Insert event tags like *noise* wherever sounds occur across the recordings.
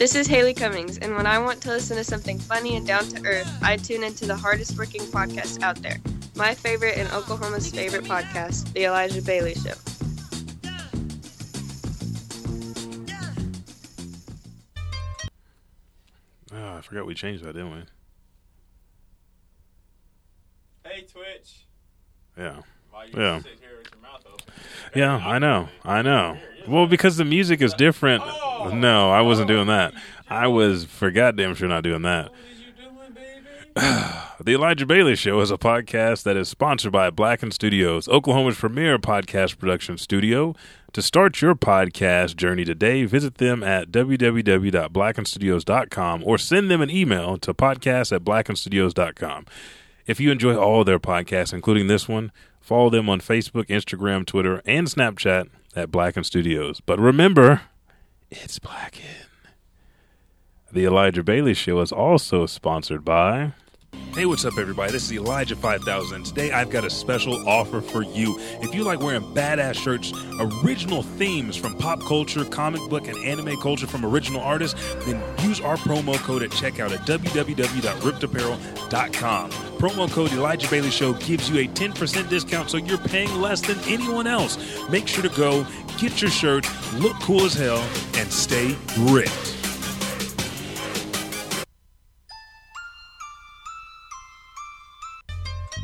This is Haley Cummings, and when I want to listen to something funny and down to earth, I tune into the hardest working podcast out there. My favorite and Oklahoma's favorite podcast, The Elijah Bailey Show. Oh, I forgot we changed that, didn't we? Hey, Twitch. Yeah. Why you Yeah. sit here with your mouth open? Yeah, I know. I know. Well, because the music is different. Oh, No, I wasn't doing that. I was for goddamn sure not doing that. *sighs* The Elijah Bailey Show is a podcast that is sponsored by Blacken Studios, Oklahoma's premier podcast production studio. To start your podcast journey today, visit them at www.blackenstudios.com or send them an email to podcast at blackenstudios.com. If you enjoy all their podcasts, including this one, follow them on Facebook, Instagram, Twitter, and Snapchat at Blacken Studios. But remember, it's Blacken. The Elijah Bailey Show is also sponsored by. Hey, what's up, everybody? This is Elijah 5000. Today, I've got a special offer for you. If you like wearing badass shirts, original themes from pop culture, comic book, and anime culture from original artists, then use our promo code at checkout at www.riptapparel.com. Promo code Elijah Bailey Show gives you a 10% discount, so you're paying less than anyone else. Make sure to go, get your shirt, look cool as hell, and stay ripped.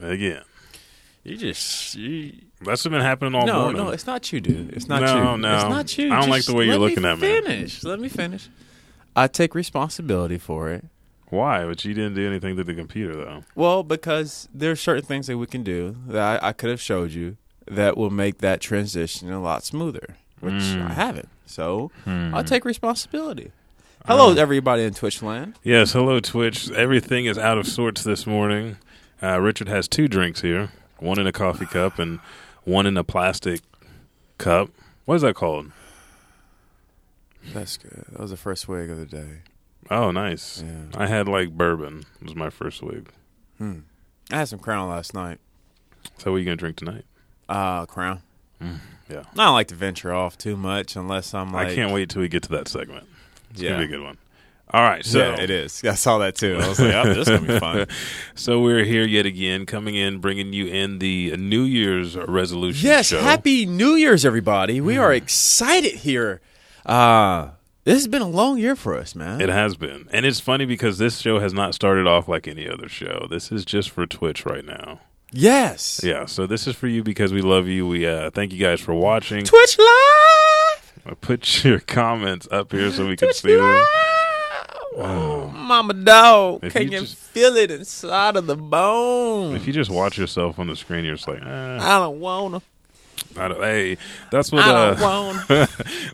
Again. You just you, That's been happening all no, morning. no. No, it's not you, dude. It's not No, you. no. no, it's not you. I don't like the way you're looking at me. Finish. Let me finish. I take responsibility for it. Why? But you didn't do anything to the computer, though. Well, because there are certain things that we can do that I, I could have showed you that will make that transition a lot smoother, which Mm. I haven't. So Hmm. I'll take responsibility. Hello, everybody in Twitch land. Yes, hello, Twitch. Everything is out of sorts this morning. Uh, Richard has two drinks here one in a coffee cup and one in a plastic cup. What is that called? That's good. That was the first wig of the day. Oh, nice. Yeah. I had like bourbon, was my first wig. Hmm. I had some Crown last night. So, what are you going to drink tonight? Uh, Crown. yeah. I don't like to venture off too much unless I'm like. I can't wait till we get to that segment. It's Yeah. going to be a good one. All right. So, yeah, it is. I saw that too. I was like, oh, this is gonna be fun. *laughs* so we're here yet again, coming in, bringing you in the New Year's resolution Yes, show. happy New Year's, everybody. We are excited here. Uh this has been a long year for us, man. It has been. And it's funny because this show has not started off like any other show. This is just for Twitch right now. yes. Yeah, so this is for you because we love you. We uh, thank you guys for watching. Twitch live. Put your *laughs* comments up here so we can Twitch see them. Live. Oh, mama dog, If can you you, just- feel it inside of the bone? If you just watch yourself on the screen, you're just like, eh, I don't wanna. I don't, hey, that's what I don't uh,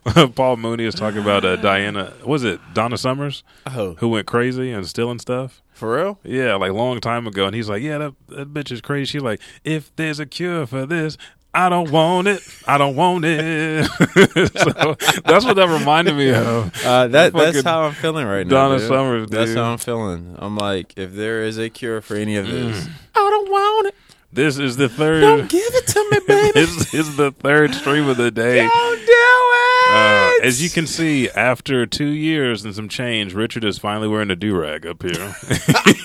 wanna. *laughs* Paul Mooney is talking about. Uh, Diana, was it Donna Summers Oh, who went crazy and stealing stuff? for real? Yeah, like long time ago, and he's like, "Yeah, that, that bitch is crazy." She's like, "If there's a cure for this, I don't want it. I don't want it." *laughs* so that's what that reminded me of. Uh, that that's how I'm feeling right now. Donna dude. Summers, That's how I'm feeling. I'm like, if there is a cure for any of this, Mm. I don't want it. This is the third. Don't give it to me, *laughs* baby. this is the third stream of the day. Don't do Uh, as you can see, after two years and some change, Richard is finally wearing a do rag up here.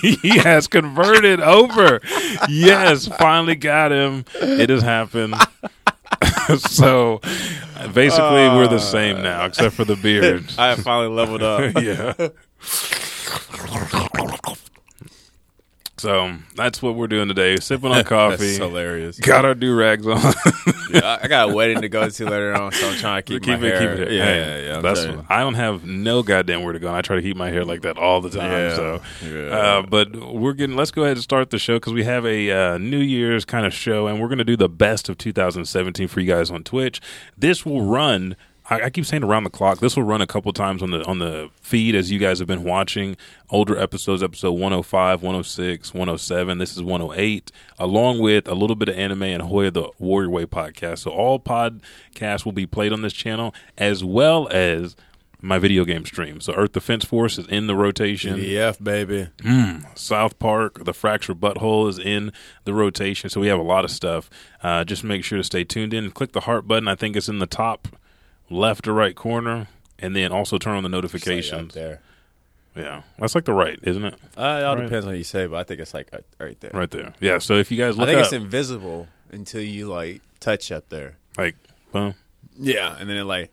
*laughs* he has converted over. Yes, finally got him. It has happened. *laughs* so basically, we're the same now, except for the beard. *laughs* I have finally leveled up. yeah. So that's what we're doing today. Sipping on coffee. That's hilarious. Got our do rags on. Yeah, I got a wedding to go to later on, so I'm trying to keep, keep my it, hair. keep it. Yeah, Hey, yeah, yeah. That's I don't have no goddamn where to go. And I try to keep my hair like that all the time. Yeah, So, yeah. uh, but we're getting. Let's go ahead and start the show because we have a uh, New Year's kind of show, and we're going to do the best of 2017 for you guys on Twitch. This will run I, I keep saying around the clock. This will run a couple times on the on the feed as you guys have been watching older episodes, episode 105, 106, 107. This is 108, along with a little bit of anime and Hoya the Warrior Way podcast. So all podcasts will be played on this channel as well as my video game stream. So Earth Defense Force is in the rotation. EF baby. South Park, The Fractured Butthole is in the rotation. So we have a lot of stuff. Uh, just make sure to stay tuned in. And click the heart button. I think it's in the top left or right corner. And then also turn on the Just like notifications. there. Yeah. That's like the right, isn't it? Uh, it all Right. depends on what you say, but I think it's like uh, right there. Right there. Yeah. So if you guys I think up, it's invisible until you like touch up there. like, boom. Yeah, and then it like,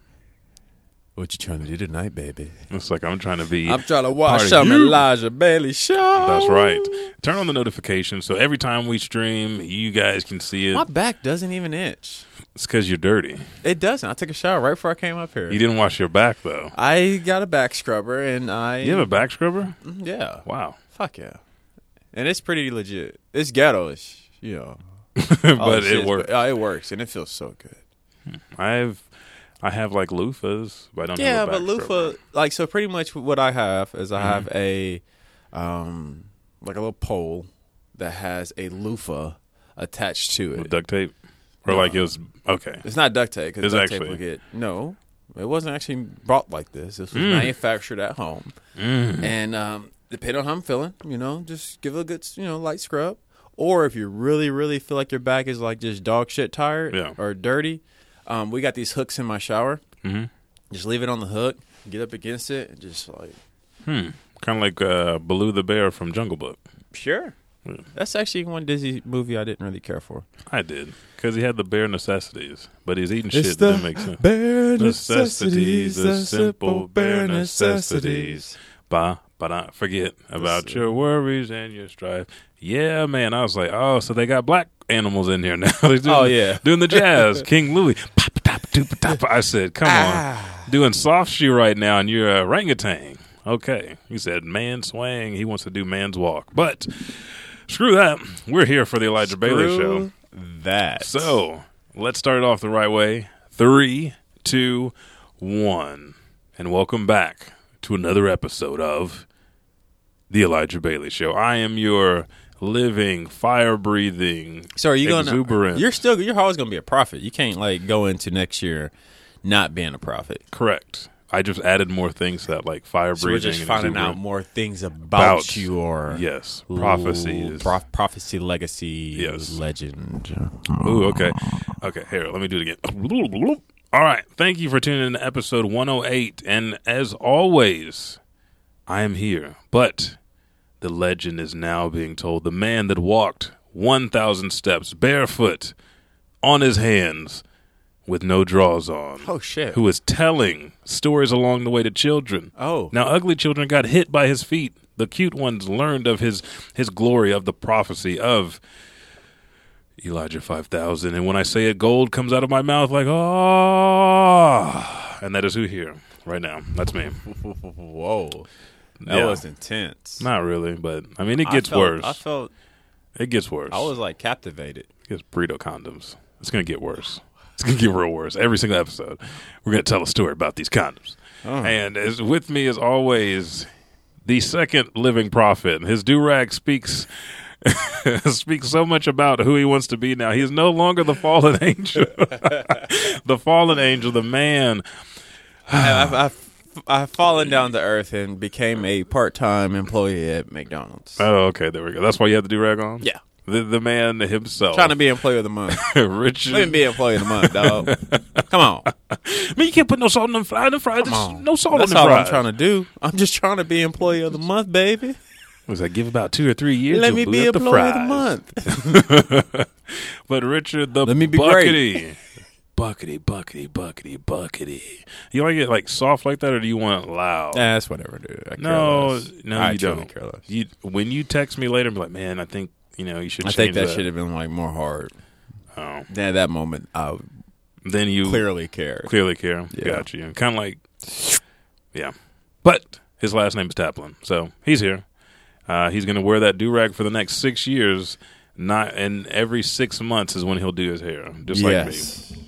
what you trying to do tonight, baby? it's like I'm trying to be. I'm trying to watch some. Elijah Bailey show. that's right. Turn on the notifications so every time we stream, you guys can see it. My back doesn't even itch. It's because you're dirty. It doesn't. I took a shower right before I came up here. You didn't wash your back though. I got a back scrubber, and I You have a back scrubber? Mm, yeah, Wow. fuck yeah, and it's pretty legit. It's ghettoish, you know, *laughs* but it works. but, uh, it works, and it feels so good. I've I have like loofahs, but I don't. Yeah, but loofah, like so, pretty much what I have is I Mm-hmm. have a, um, like a little pole that has a loofah attached to with it. duct tape, or No. like it was okay. It's not duct tape because It's duct tape actually- will get no. It wasn't actually brought like this. This was Mm. manufactured at home, Mm. and um, depending on how I'm feeling, you know, just give it a good, you know, light scrub. Or if you really, really feel like your back is like just dog shit tired Yeah. or dirty, um, we got these hooks in my shower. hmm Just leave it on the hook, get up against it, and just like Hmm. Kind of like uh, Baloo the bear from Jungle Book. Sure. Yeah. That's actually one Disney movie I didn't really care for. I did because he had the bare necessities, but he's eating shit that didn't make sense. bare Necessities, the simple bare necessities. Ba but I Forget about That's- your worries and your strife. Yeah, man. I was like, oh, so they got black animals in here *laughs* now. They're doing, Oh, yeah. doing the jazz. *laughs* King Louis. Pop, tap, doop, tap. I said, come on. Ah. doing soft shoe right now and you're a orangutan. Okay. He said man swang. He wants to do man's walk. But screw that. We're here for the Elijah Bailey show. That. So let's start it off the right way. Three, two, one. And welcome back to another episode of the Elijah Bailey Show. I am your living, fire breathing, So are you going to? You're still you're always going to be a prophet. You can't like go into next year not being a prophet. correct. I just added more things to that, like fire So we're breathing. just and finding out more things about, About- you or Yes, prophecies. prof- prophecy, legacy, Yes. legend. Ooh, okay. Okay, here, let me do it again. *laughs* All right. Thank you for tuning in to episode 108. And as always, I am here. But the legend is now being told. The man that walked 1,000 steps barefoot on his hands with no drawers on. Oh shit. Who is telling stories along the way to children. Oh. Now, ugly children got hit by his feet. The cute ones learned of his his glory, of the prophecy of Elijah five thousand. And when I say it, gold comes out of my mouth like oh, and that is who here right now. That's me. *laughs* Whoa. That Yeah. was intense. Not really, but I mean, it I gets felt- worse. I felt it gets worse. I was like captivated. It's burrito condoms. It's gonna get worse. It's gonna get real worse. Every single episode, we're gonna tell a story about these condoms. Oh. And as with me as always, the second living prophet. His do rag speaks *laughs* speaks so much about who he wants to be now. He is no longer the fallen *laughs* angel. *laughs* the fallen angel, the man. I've, I've, I've fallen down to earth and became a part-time employee at McDonald's. Oh, okay, there we go. That's why you have the do rag on. yeah, the the man himself. trying to be employee of the month. *laughs* Richard. Let me be employee of the month, dog. Come on, *laughs* I mean, you can't put no salt in them fries. Them fries. come on. No salt That's on them all fries. I'm trying to do. I'm just trying to be employee of the month, baby. was like give about two or three years. Let me be employee of the month. *laughs* But Richard the Let me be buckity, buckity, buckity, buckity, buckity. You like it like soft like that, or do you want it loud? Nah, that's whatever, dude. I care no, less. no, I you don't. care less. You when you text me later and be like, man, I think you know you should. I think that, should have been like more hard. Oh, At that moment, I then you clearly cared. clearly care. Yeah. Got you. Kind of like, yeah. But his last name is Taplin, so he's here. Uh, he's going to wear that do rag for the next six years. Not and every six months is when he'll do his hair, just like me.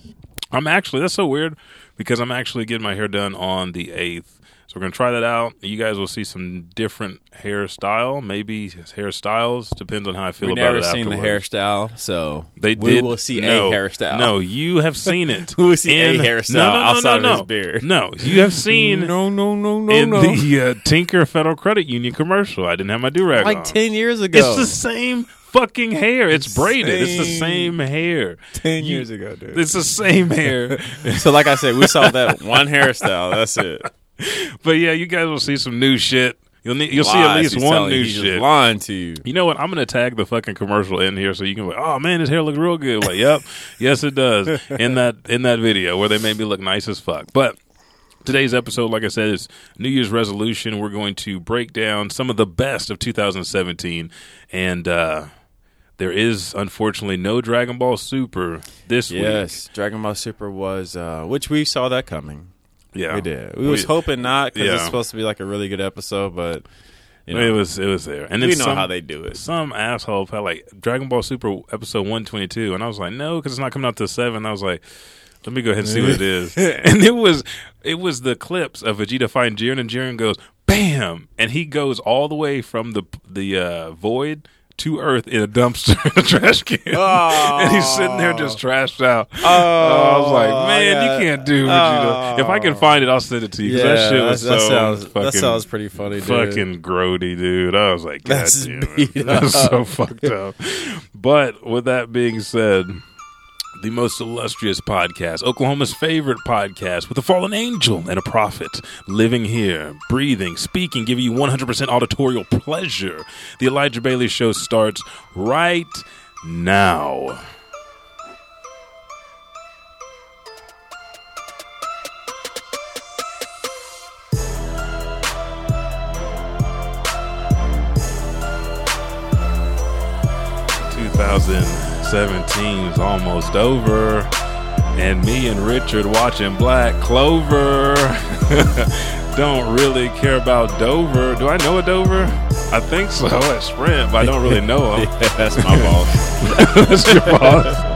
I'm actually that's so weird. because I'm actually getting my hair done on the 8th. So we're going to try that out. You guys will see some different hairstyle, maybe hairstyles. Depends on how I feel about. We've about never it seen the hairstyle, so They we did, will see no, a hairstyle. No, you have seen it. *laughs* We will see a hairstyle no, no, no, outside no, of his no. beard. No, you have *laughs* seen no, no, no, no, in no. the uh, Tinker Federal Credit Union commercial. I didn't have my do rag like on. ten years ago. It's the same fucking hair. It's braided. It's the Same. same hair. ten You- years ago, dude. It's the same *laughs* hair. so, like I said, we saw that one hairstyle. That's it. but yeah, you guys will see some new shit. You'll need, you'll see at least he's one new. He's shit. lying to you. You know what? I'm gonna tag the fucking commercial in here so you can be like, oh man, his hair looks real good. Like, yep, *laughs* yes it does. In that in that video where they made me look nice as fuck. But today's episode, like I said, is New Year's resolution. We're going to break down some of the best of 2017, and uh, there is unfortunately no Dragon Ball Super this week. Yes, Dragon Ball Super was, uh, which we saw that coming. Yeah, We did. We was hoping not because Yeah. it's supposed to be like a really good episode, but you know, it was it was there, and then we know some, how they do it. some asshole felt like Dragon Ball Super episode 122, and I was like, no, because it's not coming out to seven. I was like, let me go ahead and see what it is. *laughs* and it was it was the clips of Vegeta fighting Jiren, and Jiren goes bam, and he goes all the way from the the uh, void to Earth in a dumpster, in *laughs* a trash can, and he's sitting there just oh. trashed out. Oh, I was like, oh, man, yeah. you can't do Vegeta. Oh. if I can find it, I'll send it to you. 'cause that shit was that so sounds fucking that sounds pretty funny, dude. fucking grody, dude. I was like, God That's damn. *laughs* That's so fucked up. But with that being said, the most illustrious podcast, Oklahoma's favorite podcast, with a fallen angel and a prophet, living here, breathing, speaking, giving you 100% auditorial pleasure. The Elijah Bailey Show starts right now. Thousand seventeen is almost over, and me and Richard watching Black Clover. *laughs* don't really care about Dover. Do I know a Dover? I think so at Sprint, but I don't really know him. *laughs* Yeah, that's my *laughs* boss. That's your boss.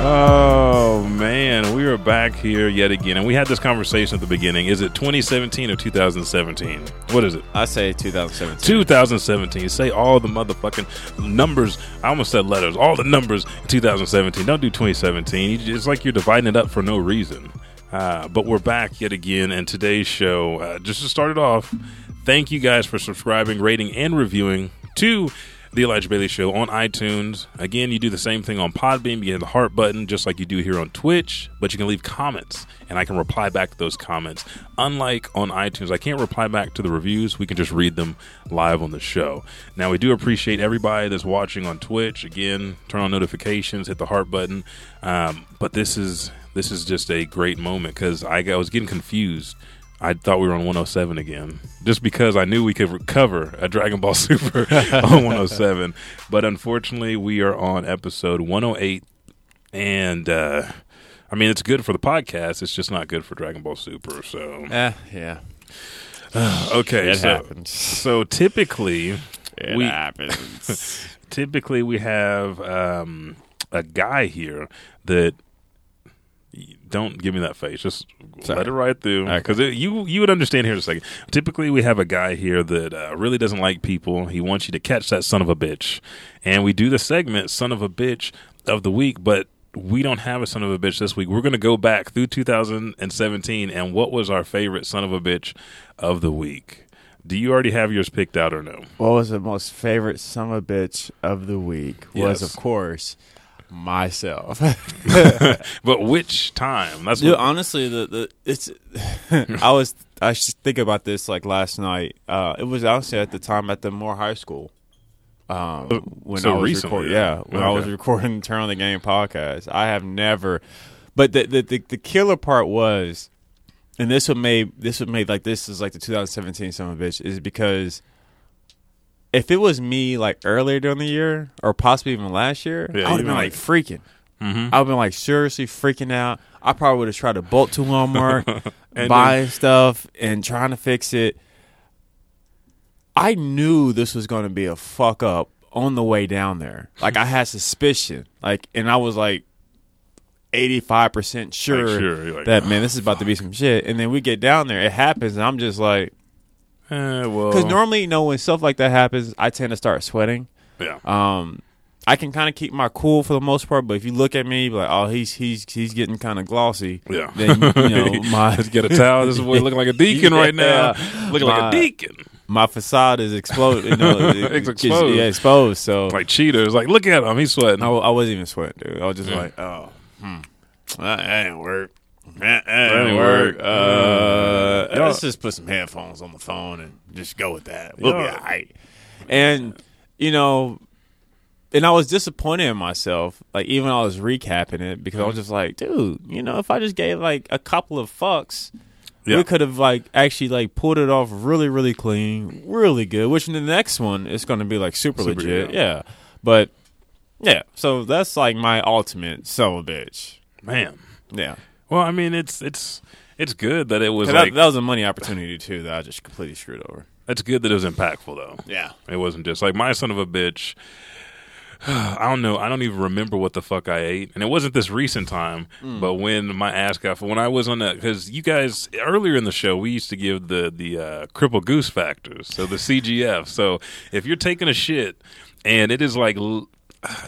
Oh man, we are back here yet again, and we had this conversation at the beginning. Is it 2017 or 2017? What is it? I say 2017. 2017. Say all the motherfucking numbers. I almost said letters. All the numbers in 2017. Don't do 2017. It's like you're dividing it up for no reason. Uh, but we're back yet again, and today's show, uh, just to start it off, thank you guys for subscribing, rating, and reviewing to the Elijah Bailey Show on iTunes. Again, you do the same thing on Podbean. You hit the heart button just like you do here on Twitch, but you can leave comments and I can reply back to those comments. Unlike on iTunes, I can't reply back to the reviews. We can just read them live on the show. Now, we do appreciate everybody that's watching on Twitch. Again, turn on notifications, hit the heart button. Um, but this is this is just a great moment because I, I was getting confused. I thought we were on 107 again, just because I knew we could recover a Dragon Ball *laughs* Super on 107. But unfortunately, we are on episode 108, and uh, I mean it's good for the podcast. It's just not good for Dragon Ball Super. So Eh, yeah, *sighs* okay, it so happens. so typically It we happens. *laughs* typically we have um, a guy here that don't give me that face. Just Sorry. let it ride through Okay. because you you would understand here in a second. Typically, we have a guy here that uh, really doesn't like people. He wants you to catch that son of a bitch, and we do the segment "Son of a Bitch" of the week, but. We don't have a son of a bitch this week. We're going to go back through 2017 and what was our favorite son of a bitch of the week. Do you already have yours picked out or no? what was the most favorite summer bitch of the week? Was Yes. of course myself. *laughs* But which time? That's Dude, what, honestly, the, the it's. *laughs* I was I should think about this like last night. Uh, it was honestly at the time at the Moore High School. Um, when so I was recently, recording, yeah. yeah, when I was Okay. recording Turn on the Game podcast, I have never. But the the the, the killer part was, and this would made this would made like this is like the 2017 son of a bitch is because. If it was me like earlier during the year or possibly even last year, Yeah, I would have been be like freaking. Mhm. I've been like seriously freaking out. I probably would have tried to bolt to Walmart, *laughs* buying buy stuff, and trying to fix it. I knew this was going to be a fuck up on the way down there. Like I had suspicion. Like, and I was like, eighty five percent sure, Like, sure, like, that "Oh, man, this is about to be some shit. And then we get down there, it happens, and I'm just like, Eh, well, because normally, you know, when stuff like that happens, I tend to start sweating. yeah. Um, I can kind of keep my cool for the most part, but if you look at me, like, oh, he's he's he's getting kind of glossy. Yeah. Then you *laughs* know my Let's get a towel. This boy looking like a deacon right *laughs* now. Yeah. Looking like a deacon. my facade is exploded. You know, *laughs* it- It's exposed. Yeah, exposed. So Like cheaters. Like, look at him. He's sweating. I, I wasn't even sweating, dude. I was just like, oh, hmm. that ain't work. That, ain't work. Uh, let's just put some headphones on the phone and just go with that. We'll be all right. And you know, and I was disappointed in myself. Like even I was recapping it because I was just like, dude, you know, if I just gave like a couple of fucks. Yeah. We could have like actually like pulled it off really, really clean, really good. Which in the next one is going to be like super, Super, legit, yeah. yeah. But yeah, so that's like my ultimate son of a bitch. Man. Yeah, Well, I mean, it's it's it's good that it was. like that, that was a money opportunity too that I just completely screwed over. it's good that it was impactful though. Yeah, It wasn't just like my son of a bitch. *sighs* I don't know. I don't even remember what the fuck I ate, and it wasn't this recent time. But when my ass got when I was on that, because you guys earlier in the show we used to give the the uh, cripple goose factors, so the CGF. So if you're taking a shit and it is like. L-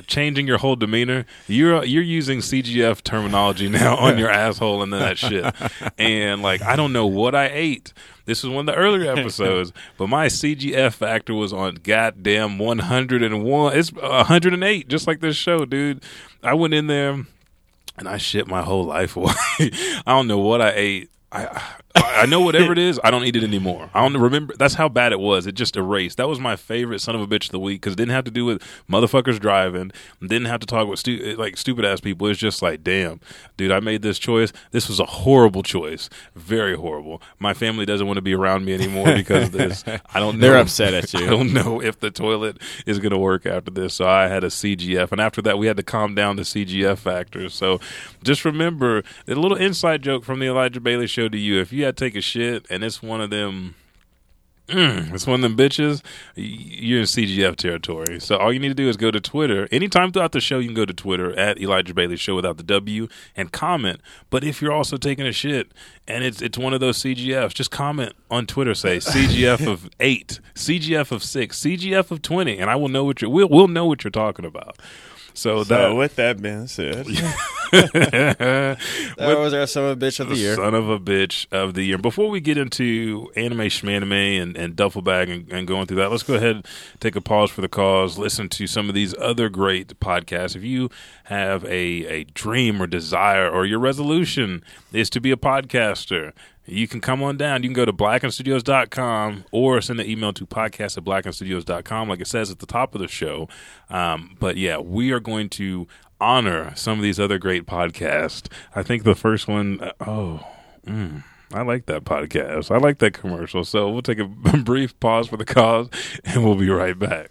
Changing your whole demeanor, you're you're using CGF terminology now on your *laughs* asshole and then that shit, and like I don't know what I ate. This was one of the earlier episodes, *laughs* but my CGF factor was on goddamn 101. It's 108, just like this show, dude. I went in there and I shit my whole life away. *laughs* I don't know what I ate. I I know whatever *laughs* it is, I don't eat it anymore. I don't remember. That's how bad it was. It just erased. That was my favorite son of a bitch of the week because it didn't have to do with motherfuckers driving. Didn't have to talk with stu- eh, like stupid ass people. It's just like, damn, dude, I made this choice. This was a horrible choice. Very horrible. My family doesn't want to be around me anymore because of this. *laughs* I don't know. They're upset at *laughs* you. I don't know if the toilet is going to work after this. So I had a CGF, and after that, we had to calm down the CGF factors. So just remember a little inside joke from the Elijah Bailey show to you. If you had to take a shit and it's one of them. Mm, it's one of them bitches. You're in CGF territory. So all you need to do is go to Twitter. Anytime throughout the show, you can go to Twitter at Elijah Bailey Show without the W and comment. But if you're also taking a shit and it's it's one of those CGFs, just comment on Twitter. Say CGF of eight, CGF of six, CGF of twenty, and I will know what you're. We'll we'll know what you're talking about. So, So with that being said, that that was our son of a bitch of the year. Son of a bitch of the year. Before we get into anime, schmanime, and, and duffel bag and, and going through that, let's go ahead and take a pause for the cause. Listen to some of these other great podcasts. If you have a, a dream or desire or your resolution is to be a podcaster, you can come on down. You can go to blackenstudios.com or send an email to podcast at blackenstudios.com, like it says at the top of the show. Um, but yeah, we are going to honor some of these other great podcasts. I think the first one, uh, oh, mm, I like that podcast. I like that commercial. So we'll take a *laughs* brief pause for the cause and we'll be right back.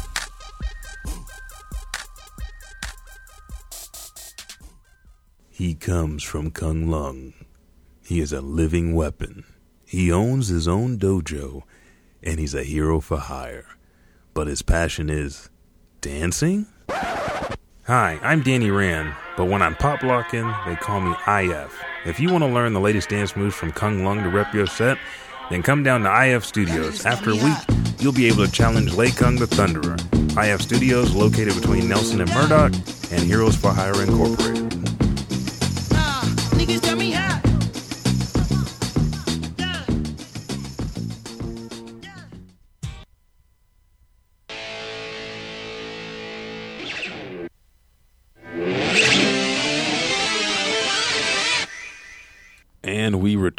He comes from Kung Lung. He is a living weapon. He owns his own dojo, and he's a hero for hire. But his passion is dancing? Hi, I'm Danny Rand, but when I'm pop locking, they call me IF. If you want to learn the latest dance moves from Kung Lung to rep your set, then come down to IF Studios. After a week, you'll be able to challenge Lei Kung the Thunderer. IF Studios, located between Nelson and Murdoch, and Heroes for Hire Incorporated.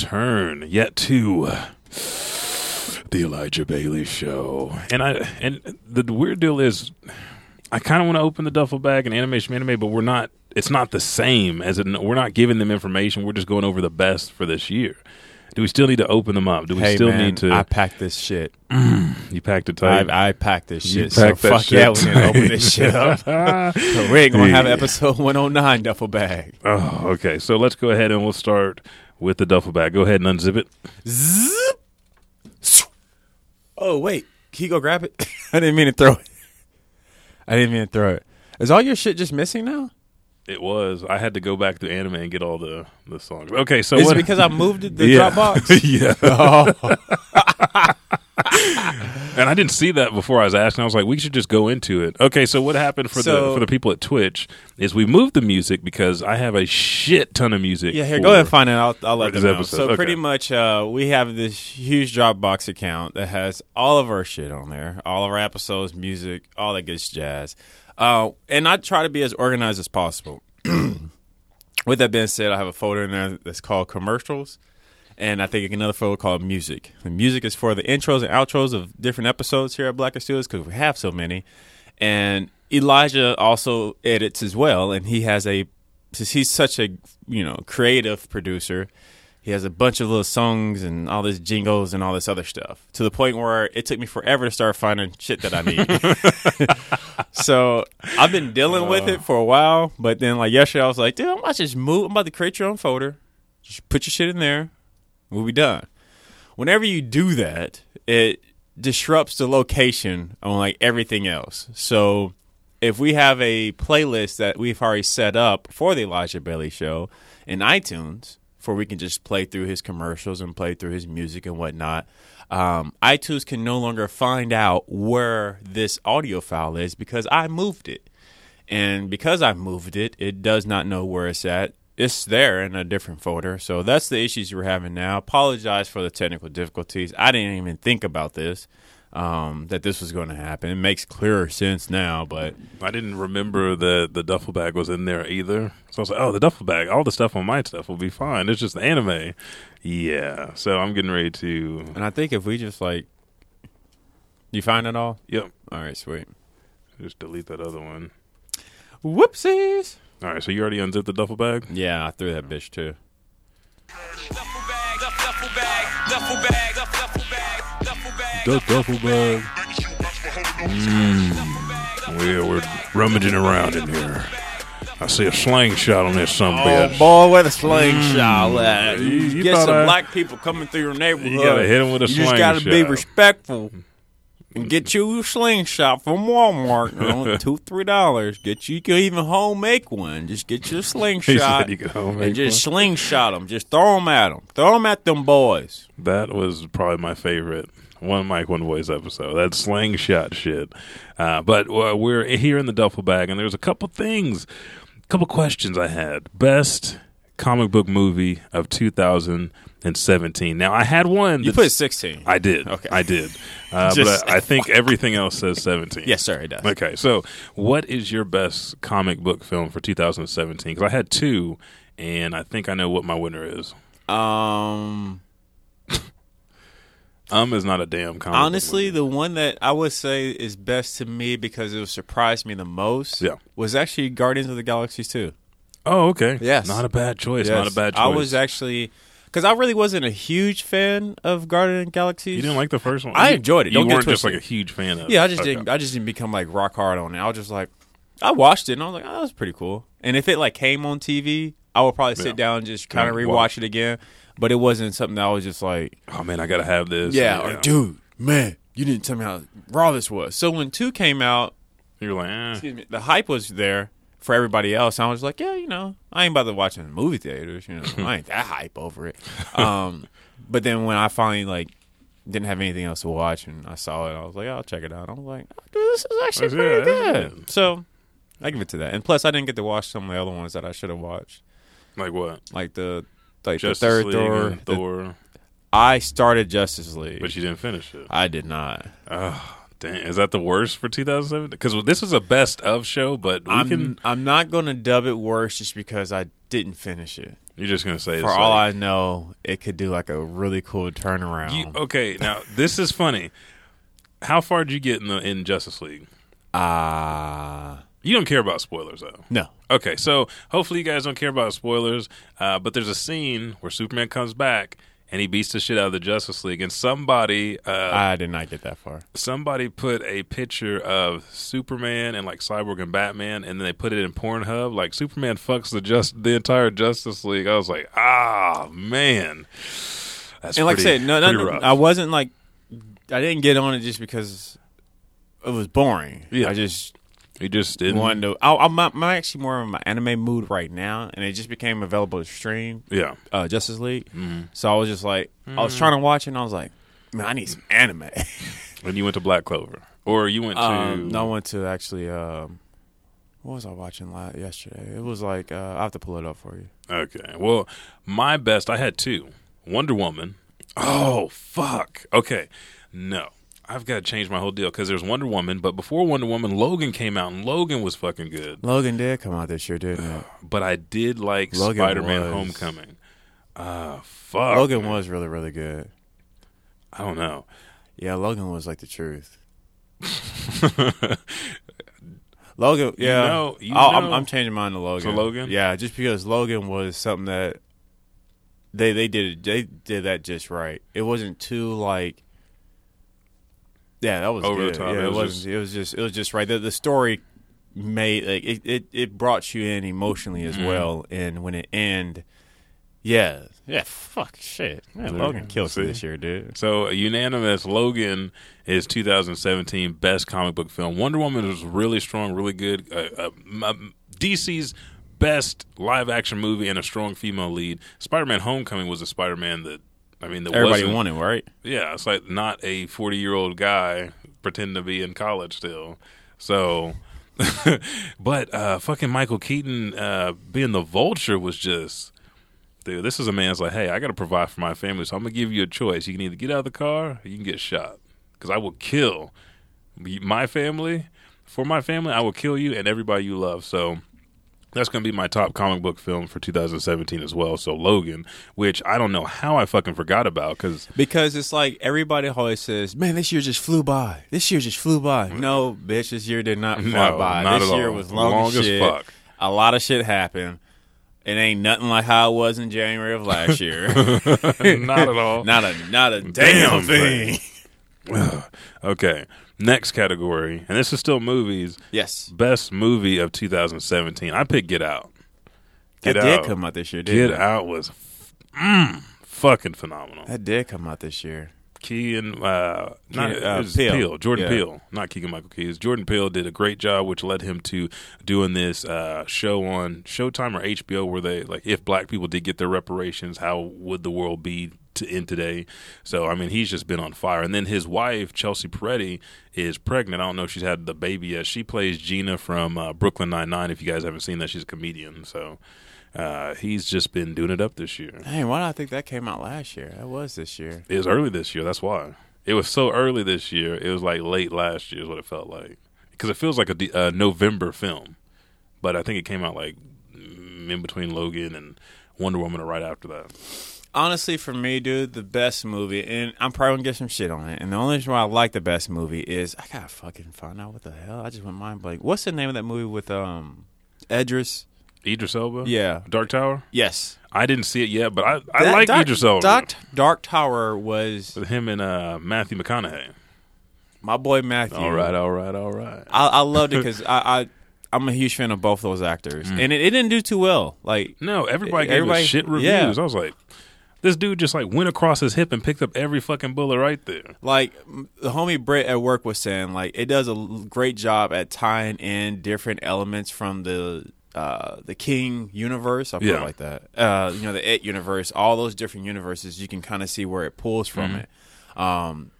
Return yet to the Elijah Bailey Show. And I and the weird deal is, I kind of want to open the duffel bag and animation anime, but we're not. It's not the same as it. We're not giving them information. We're just going over the best for this year. Do we still need to open them up? Do we hey, still man, need to? I packed this shit. *clears throat* you packed it tight. I, I packed this You shit. So fuck shit yeah, we're gonna open this shit up. *laughs* So we're gonna have episode *laughs* 109 duffel bag. oh, okay. So let's go ahead and we'll start with the duffel bag. Go ahead and unzip it. Zip. Oh wait, can you go grab it? *laughs* I didn't mean to throw it. I didn't mean to throw it. Is all your shit just missing now? It was. I had to go back to anime and get all the the songs. Okay, so Is what? it because I moved the *laughs* yeah. Dropbox? *laughs* yeah. Oh, And I didn't see that before I was asking. I was like, we should just go into it. Okay, so what happened for the for the people at Twitch is we moved the music because I have a shit ton of music. yeah. Here, for- go ahead and find it. I'll, I'll let them this know. episode. So Okay. pretty much, uh, we have this huge Dropbox account that has all of our shit on there, all of our episodes, music, all that good jazz. Uh, and I try to be as organized as possible. *clears throat* With that being said, I have a folder in there that's called commercials, and I think another folder called music. The music is for the intros and outros of different episodes here at Blacken Studios because we have so many. And Elijah also edits as well, and he has a since he's such a you know creative producer. He has a bunch of little songs and all these jingles and all this other stuff to the point where it took me forever to start finding shit that I need. *laughs* so I've been dealing with it uh. for a while, but then like yesterday I was like, dude, I'm about to just move. I'm about to create your own folder. Just put your shit in there. We'll be done. Whenever you do that, it disrupts the location on like everything else. So if we have a playlist that we've already set up for the Elijah Bailey show in iTunes, for we can just play through his commercials and play through his music and whatnot, um, iTunes can no longer find out where this audio file is because I moved it. And because I moved it, it does not know where it's at. It's there in a different folder. So that's the issues we're having now. Apologize for the technical difficulties. I didn't even think about this, um, that this was going to happen. It makes clearer sense now, but I didn't remember that the duffel bag was in there either. So I was like, oh, the duffel bag, all the stuff on my stuff will be fine. It's just the anime. Yeah. So I'm getting ready to. and I think if we just like, you find it all? Yep. All right, sweet. Just delete that other one. Whoopsies. All right. So you already unzipped the duffel bag? Yeah, I threw that bitch too. The duffel bag. Mmm. Well, we're rummaging around in here. I see a slingshot on this some oh, bitch. Oh boy, where the slingshot mm. at? You- You, you get some I- black people coming through your neighborhood. You gotta hit 'em with a You just gotta be slingshot. respectful. And get you a slingshot from Walmart. Know, *laughs* two, three dollars. Get you, you can even home make one. Just get you a *laughs* slingshot you could home make and just slingshot them. Just throw them at them. Throw them at them boys. That was probably my favorite one mic, one voice episode. That slingshot shit. Uh, but uh, we're here in the duffel bag, and there's a couple things, a couple questions I had. Best comic book movie of 2017. Now I had one. You put sixteen. I did. Okay. I did. *laughs* Uh, but I, I think everything else says 17. yes, sir. It does. Okay, so what is your best comic book film for 2017? Because I had two, and I think I know what my winner is. Um. Um is not a damn comic. Honestly, the one that I would say is best to me because it surprised me the most Yeah. was actually Guardians of the Galaxy 2. Oh, okay. Yes. Not a bad choice. Not a bad choice. I was actually because I really wasn't a huge fan of Guardian Galaxies. You didn't like the first one? I enjoyed it. You Don't get weren't just twisted. like a huge fan of. Yeah, I just Okay. didn't. I just didn't become like rock hard on it. I was just like, I watched it and I was like, oh, that was pretty cool. And if it like came on TV, I would probably sit Yeah. down and just kind of Yeah, rewatch watch. it again. But it wasn't something that I was just like, Oh man, I gotta have this. yeah, or dude, man, you didn't tell me how raw this was. So when two came out, You're like, eh. excuse me, the hype was there for everybody else. I was like, yeah, you know, I ain't about to watch in the movie theaters. You know, *laughs* I ain't that hype over it. Um, but then when I finally like didn't have anything else to watch and I saw it, I was like, I'll check it out. I was like, oh, dude, this is actually pretty good. good. So I give it to that. And plus, I didn't get to watch some of the other ones that I should have watched, like what? like the like Justice the third League Thor. the- Thor, I started Justice League. but you didn't finish it. I did not. Oh, Dang, is that the worst for 2007? Because this is a best of show, but I'm can. I'm not going to dub it worse just because I didn't finish it. You're just gonna say For all like- I know, it could do like a really cool turnaround. You, okay, now this is funny. How far did you get in the in Justice League? Ah, You don't care about spoilers though. no. Okay, so hopefully you guys don't care about spoilers. Uh, but there's a scene where Superman comes back and he beats the shit out of the Justice League, and somebody, uh, I did not get that far. somebody put a picture of Superman and like Cyborg and Batman, and then they put it in Pornhub. Like Superman fucks the just the entire Justice League. I was like, ah, man. That's And like pretty- I said, no, no, no. I wasn't like, I didn't get on it just because it was boring. Yeah. I just He just didn't. wanted to. I, I'm, I'm actually more in my anime mood right now, and it just became available to stream. Yeah. uh, Justice League. Mm-hmm. So I was just like, I was trying to watch it, and I was like, man, I need some anime. *laughs* And you went to Black Clover, or you went to um, no, I went to actually. Um, what was I watching la- yesterday? It was like uh, I have to pull it up for you. Okay. Well, my best, I had two. Wonder Woman. Oh, fuck. Okay. No. I've got to change my whole deal because there's Wonder Woman, but before Wonder Woman, Logan came out, and Logan was fucking good. Logan did come out this year, didn't it? *sighs* But I did like Logan Spider Man was- Homecoming. Ah, fuck. Logan man. was really, really good. I don't know. Yeah, Logan was like the truth. *laughs* Logan, You yeah, know- you I'll- I'm, know- I'm changing mine to Logan. To Logan? yeah, just because Logan was something that they they did it, they did that just right. It wasn't too like, yeah, that was Over the good. top. Yeah, It it, was just- It was just it was just right. The, the story made like it, it it brought you in emotionally Mm-hmm. as well, and when it end, yeah, yeah, fuck shit, man, Logan killed See? this year, dude. So unanimous. Logan is 2017 best comic book film. Wonder Woman was really strong, really good. Uh, uh, DC's best live action movie and a strong female lead. Spider Man Homecoming was a Spider Man that I mean, Everybody wanted, right? Yeah, it's like not a 40 year old guy pretending to be in college still. So, *laughs* but uh, fucking Michael Keaton uh, being the vulture was just, dude, this is a man's like, hey, I got to provide for my family. So I'm going to give you a choice. You can either get out of the car or you can get shot. Because I will kill my family. For my family, I will kill you and everybody you love. So, that's going to be my top comic book film for 2017 as well. So Logan, which I don't know how I fucking forgot about because Because it's like everybody always says, "Man, this year just flew by. This year just flew by." Mm. No, bitch, this year did not fly No, by. not this year all. was long, Long as as fuck. A lot of shit happened. It ain't nothing like how it was in January of last year. *laughs* *laughs* not at all. not a not a damn, Damn thing. *sighs* okay, next category, and this is still movies. Yes, Best movie of 2017. I picked Get Out. Get that Out. did come out this year. Didn't Get it? Out was mm, fucking phenomenal. That did come out this year. Keegan, uh, not, Keegan, uh, was Peele. Peele. Jordan Yeah. Peele, not Keegan Michael Keys. Jordan Peele did a great job, which led him to doing this uh, show on Showtime or HBO, where they like, if black people did get their reparations, how would the world be to end today? So, I mean, he's just been on fire. And then his wife, Chelsea Peretti, is pregnant. I don't know if she's had the baby yet. She plays Gina from uh, Brooklyn Nine Nine. If you guys haven't seen that, she's a comedian. So. Uh, he's just been doing it up this year. Hey, why did I think that came out last year? That was this year. It was early this year. That's why. It was so early this year. It was like late last year is what it felt like. Because it feels like a, a November film, but I think it came out like in between Logan and Wonder Woman or right after that. Honestly, for me, dude, the best movie, and I'm probably gonna get some shit on it. And the only reason why I like the best movie is I gotta fucking find out what the hell. I just went mind blank. What's the name of that movie with um, Edris? Idris Elba. Yeah. Dark Tower. Yes, I didn't see it yet, but I I That like Dark, Idris Elba. Dark, Dark Tower was With him and uh, Matthew McConaughey. my boy Matthew. All right, all right, all right. I, I loved it because I, I I'm a huge fan of both those actors, and it, it didn't do too well. Like No, everybody gave Everybody- shit reviews. yeah. I was like, this dude just like went across his hip and picked up every fucking bullet right there. like the homie Brett at work was saying, like it does a great job at tying in different elements from the uh, the King universe. I feel Yeah. like that. Uh, you know, the It universe, all those different universes. You can kind of see where it pulls from it. Um,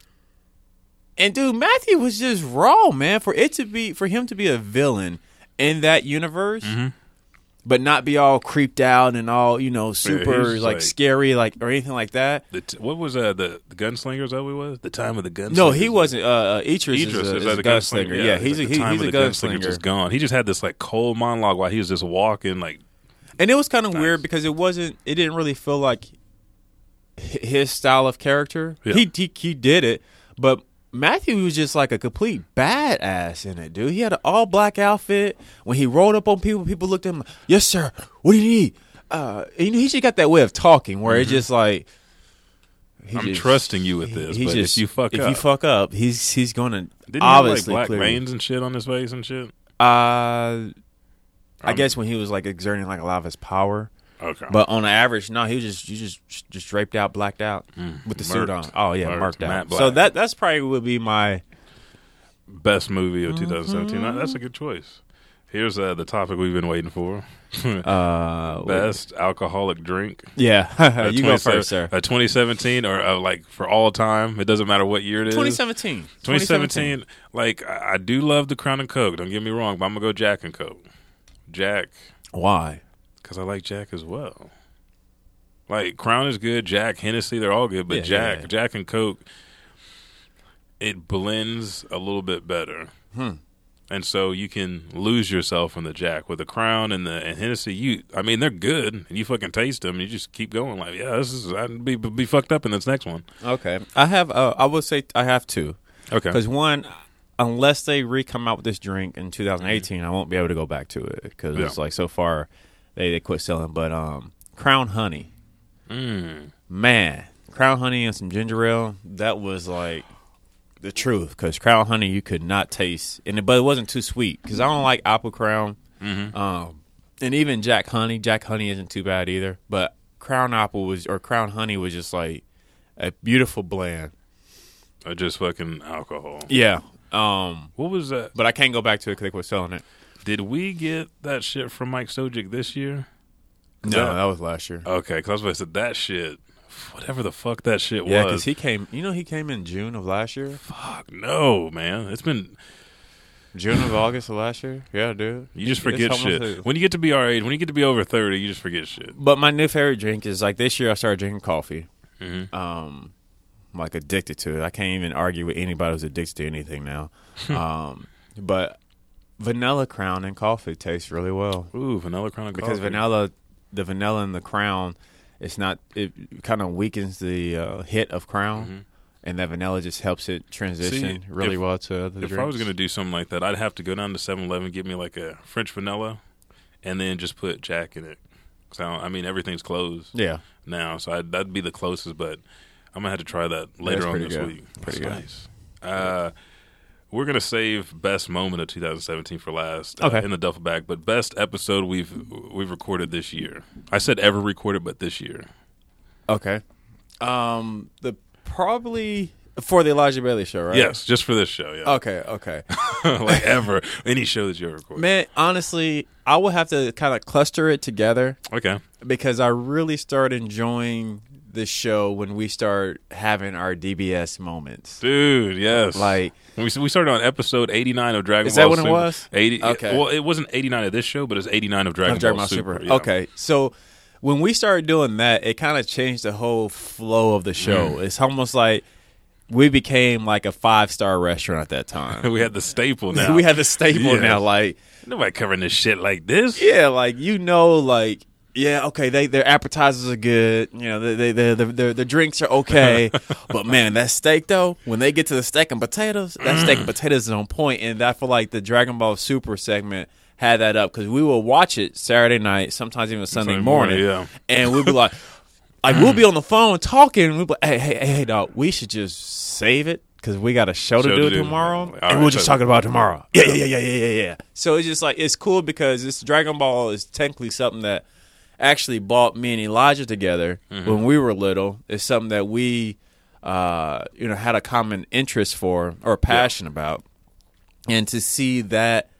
and dude, Matthew was just raw, man. For it to be for him to be a villain in that universe. But not be all creeped out and all you know super he's like, like- scary like or anything like that. The t- what was uh, the the gunslinger? Is that he was? The time of the gunslinger. No, he wasn't. Uh, uh, Idris, Idris is a, is is a the gunslinger. Yeah, he's a, like, he, the time he's a gunslinger gunslinger. just gone. He just had this like cold monologue while he was just walking. Like And it was kind of Nice. weird because it wasn't. It didn't really feel like his style of character. Yeah. He, he he did it, but Matthew was just like a complete badass in it, dude. He had an all black outfit. When he rolled up on people, people looked at him. Yes, sir. What do you need? Uh, and he just got that way of talking where it's just like. he Mm-hmm. I'm just- trusting you with this, he but just- if you fuck if up, you fuck up, he's he's gonna didn't he have, like black veins and shit on his face and shit? Uh, I Um, guess when he was like exerting like a lot of his power. Okay, But on average, no, he was just you just just draped out, blacked out with the suit on. Oh yeah, Murked, marked out. So that that's probably would be my best movie of 2017. Mm-hmm. That- That's a good choice. Here's uh, the topic we've been waiting for: *laughs* uh best alcoholic drink. Yeah, *laughs* you go first, sir. Uh, 2017 or uh, like for all time. It doesn't matter what year it is. 2017. 2017. Like I, I do love the Crown and Coke. Don't get me wrong, but I'm gonna go Jack and Coke. Jack, Why? Because I like Jack as well. Like Crown is good. Jack, Hennessy, they're all good. But Yeah, Jack, yeah. Jack and Coke, it blends a little bit better. Hmm. And so you can lose yourself in the Jack with the Crown and the and Hennessy. You, I mean, they're good, and you fucking taste them. And you just keep going. Like, yeah, this is I'd be be fucked up in this next one. Okay, I have. Uh, I would say I have two Okay, because one, unless they re come out with this drink in 2018, I won't be able to go back to it because it's like so far they they quit selling. But um, Crown Honey, mm. man, Crown Honey and some ginger ale. That was like the truth because Crown Honey you could not taste, and it, but it wasn't too sweet because I don't like apple Crown. Mhm. Um, and even Jack Honey, Jack Honey isn't too bad either. But Crown Apple was or Crown Honey was just like a beautiful blend. or just fucking alcohol. Yeah. Um, What was that? but I can't go back to it because they quit selling it. Did we get that shit from Mike Stojic this year? No, that- that was last year. Okay, because I was say that shit, whatever the fuck that shit Yeah, was. because he came. You know, he came in June of last year. fuck no, man. It's been June of August of last year. Yeah, dude. you just forget shit when you get to be our age. When you get to be over thirty, you just forget shit. But my new favorite drink is like this year. I started drinking coffee. Mhm. Um, I'm like addicted to it. I can't even argue with anybody who's addicted to anything now. *laughs* um, but vanilla crown and coffee tastes really well Ooh, vanilla crown and because coffee. vanilla, the vanilla in the crown, it's not. It kind of weakens the uh, hit of crown. Mhm. And that vanilla just helps it transition really if- well to other If drinks. I was gonna do something like that, I'd have to go down to 7-Eleven, get me like a French vanilla, and then just put Jack in it. So I mean, everything's closed yeah, now, so I'd, that'd be the closest. But I'm gonna have to try that later on this good. week. Pretty That's good. nice. Uh, we're gonna save best moment of 2017 for last uh, Okay. in the duffel bag, but best episode we've we've recorded this year. I said ever recorded, but this year. Okay. Um, the probably for the Elijah Bailey show, right? Yes, just for this show. Yeah, Okay. Okay. *laughs* like ever any show that you ever recorded. Man, honestly, I would have to kind of cluster it together Okay, because I really start enjoying the show when we start having our DBS moments. dude. Yes, Like, we we started on episode 89 of Dragon Is Ball. that when it was? 80. Okay. Well, it wasn't 89 of this show, but it's 89 of Dragon, of Dragon Ball, Ball Super. Super. yeah. Okay, so when we started doing that, it kind of changed the whole flow of the show. Mm. It's almost like we became like a five star restaurant at that time. *laughs* we had the staple *laughs* now. we had the staple *laughs* Yeah. now, like. nobody covering this shit like this. Yeah, like you know, like yeah, okay, they their appetizers are good. You know, they they they the the, the drinks are okay, *laughs* but man, that steak though, when they get to the steak and potatoes, that steak and mm. potatoes is on point. and I feel like the Dragon Ball Super segment had that up because we will watch it Saturday night, sometimes even Sunday, Sunday morning, morning, yeah. and we'll be like. Like we'll be on the phone talking. and We'll be like, hey, hey, hey, hey, dog. We should just save it because we got a show, to Show do to do. tomorrow, and right, we'll just talk about tomorrow. Yeah, yeah, yeah, yeah, yeah, yeah, yeah. So it's just like it's cool because this Dragon Ball is technically something that actually bought me and Elijah together Mm-hmm. when we were little. It's something that we, uh, you know, had a common interest for or passion about, and to see that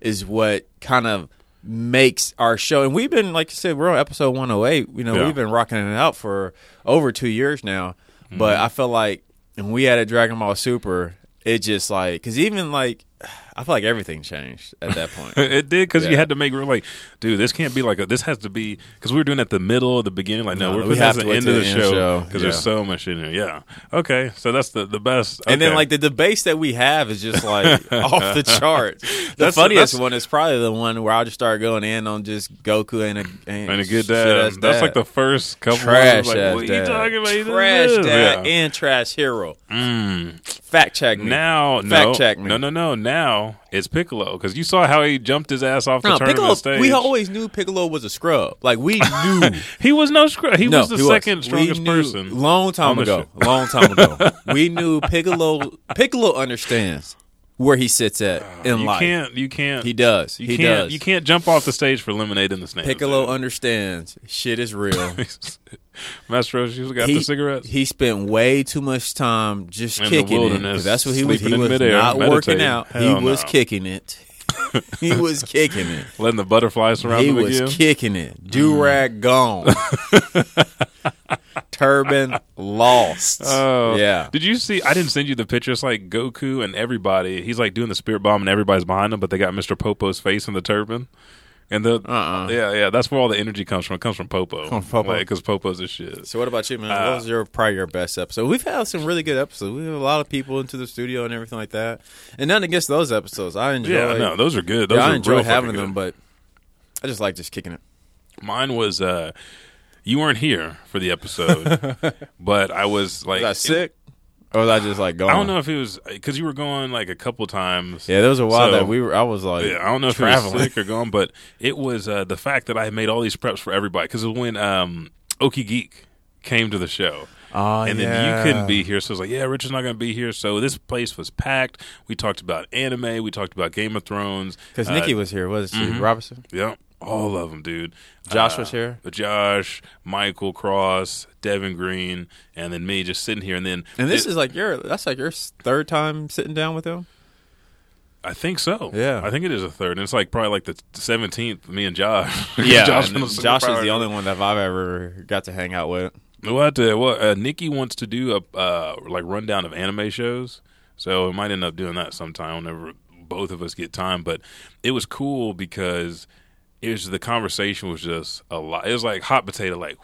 is what kind of makes our show. And we've been, like you said, we're on episode 108. You know, Yeah. we've been rocking it out for over two years now. But Mm-hmm. I feel like when we had a Dragon Ball Super, it just like because even like I feel like everything changed at that point. *laughs* it did because you had to make real like, dude, this can't be like a. This has to be because we were doing it at the middle, of the beginning. Like, no, No, we're we putting have this at the end of the end show because there's so much in here. Yeah. Okay, so that's the the best. And then like the debates that we have is just like *laughs* off the charts. *laughs* The That's- funniest that's- one is probably the one where I'll just start going in on just Goku and a and, and a good dad. That's dad. like the first couple. trash like, ass what dad. you talking about? Trash dad Yeah. and trash hero. Mm. Fact check me. Now, Fact no, check me. no, no, no. Now it's Piccolo because you saw how he jumped his ass off the No, tournament Piccolo. stage. We always knew Piccolo was a scrub. Like we *laughs* knew. he was no scrub. He no, was the he second We strongest knew- person. Long time ago. Long time ago. *laughs* we knew Piccolo. Piccolo understands where he sits at ah, in you life. can't. You can't. He does. You he can't. does. You can't jump off the stage for lemonade in the snake. Piccolo understands shit is real. *laughs* Master Roshi got he, the cigarettes. He spent way too much time just In the kicking it. That's what he was. He was not working meditating. out. he was no. kicking it. *laughs* he was kicking it. letting the butterflies surround He him He was again. kicking it. Do rag gone. *laughs* Turban lost. *laughs* Oh yeah. Did you see? I didn't send you the picture. It's like Goku and everybody. He's like doing the spirit bomb, and everybody's behind him, but they got Mr. Popo's face in the turban. And the Uh-uh. yeah yeah that's where all the energy comes from. It comes from Popo. From Popo. because Popo's a shit. So what about you, man? Uh, what was your probably your best episode? We've had some really good episodes. We have a lot of people into the studio and everything like that. And nothing against those episodes. I enjoy. Yeah, no, those are good. Those yeah, are I enjoy having them, good. but I just like just kicking it. Mine was uh, you weren't here for the episode, *laughs* but I was like Was I sick? Or was I just like going? I don't know if it was because you were going like a couple times. Yeah, there was a while So- that we were. I was like, Yeah, I don't know if traveling. it was sick or gone, but it was uh, the fact that I had made all these preps for everybody because it was when um, Okie Geek came to the show. Oh, and then you couldn't be here, so I was like, "Yeah, Richard's not going to be here." So this place was packed. We talked about anime. We talked about Game of Thrones. because Uh, Nikki was here. Was she mhm. Robertson? Yep, all of them, dude. Josh Uh, was here? Josh, Michael Cross, Devin Green, and then me just sitting here. And then And this it- is like your. That's like your third time sitting down with him. I think so. Yeah. I think it is a third, and it's like probably like the seventeenth. Me and Josh. *laughs* Yeah, Josh, Josh is the only one that I've ever got to hang out with. What? Uh, what? Uh, Nikki wants to do a uh, like rundown of anime shows, so we might end up doing that sometime whenever both of us get time. But it was cool because it was the conversation was just a lot. It was like hot potato, like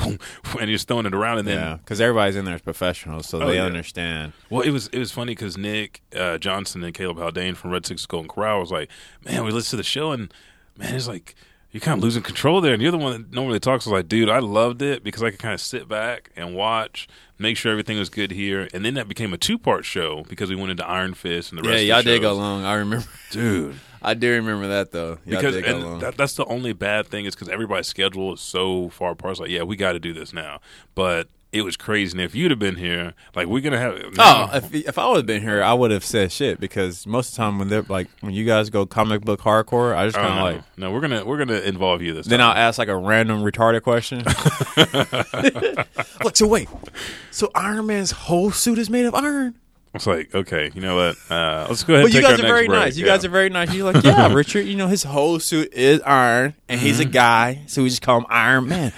and you're just throwing it around, and then Yeah, because everybody's in there is professionals, so Oh, they yeah. understand. Well, it was it was funny because Nick uh, Johnson and Caleb Haldane from Red Six Golden Corral was like, "Man, we listened to the show and man, it's like you're kind of losing control there." And you're the one that normally talks. I was like, "Dude, I loved it because I could kind of sit back and watch, make sure everything was good here." And then that became a two part show because we went into Iron Fist and the rest. Yeah, y'all did go long. I remember. dude. I do remember that though. Y'all Because and that, that's the only bad thing is because everybody's schedule is so far apart. It's like, yeah, we got to do this now, but. It was crazy, and if you'd have been here, like we're gonna have. Oh, if if I would have been here, I would have said shit because most of the time when they're like when you guys go comic book hardcore, I just Oh, kind of uh-huh. no. like no, we're gonna we're gonna involve you this. then time. I'll ask like a random retarded question. *laughs* Look, so wait, so Iron Man's whole suit is made of iron? It's like, okay, you know what? Uh, let's go ahead. But you guys are very break. nice. You Yeah. guys are very nice. You're like, yeah, *laughs* Richard. You know his whole suit is iron, and he's Mm-hmm. a guy, so we just call him Iron Man.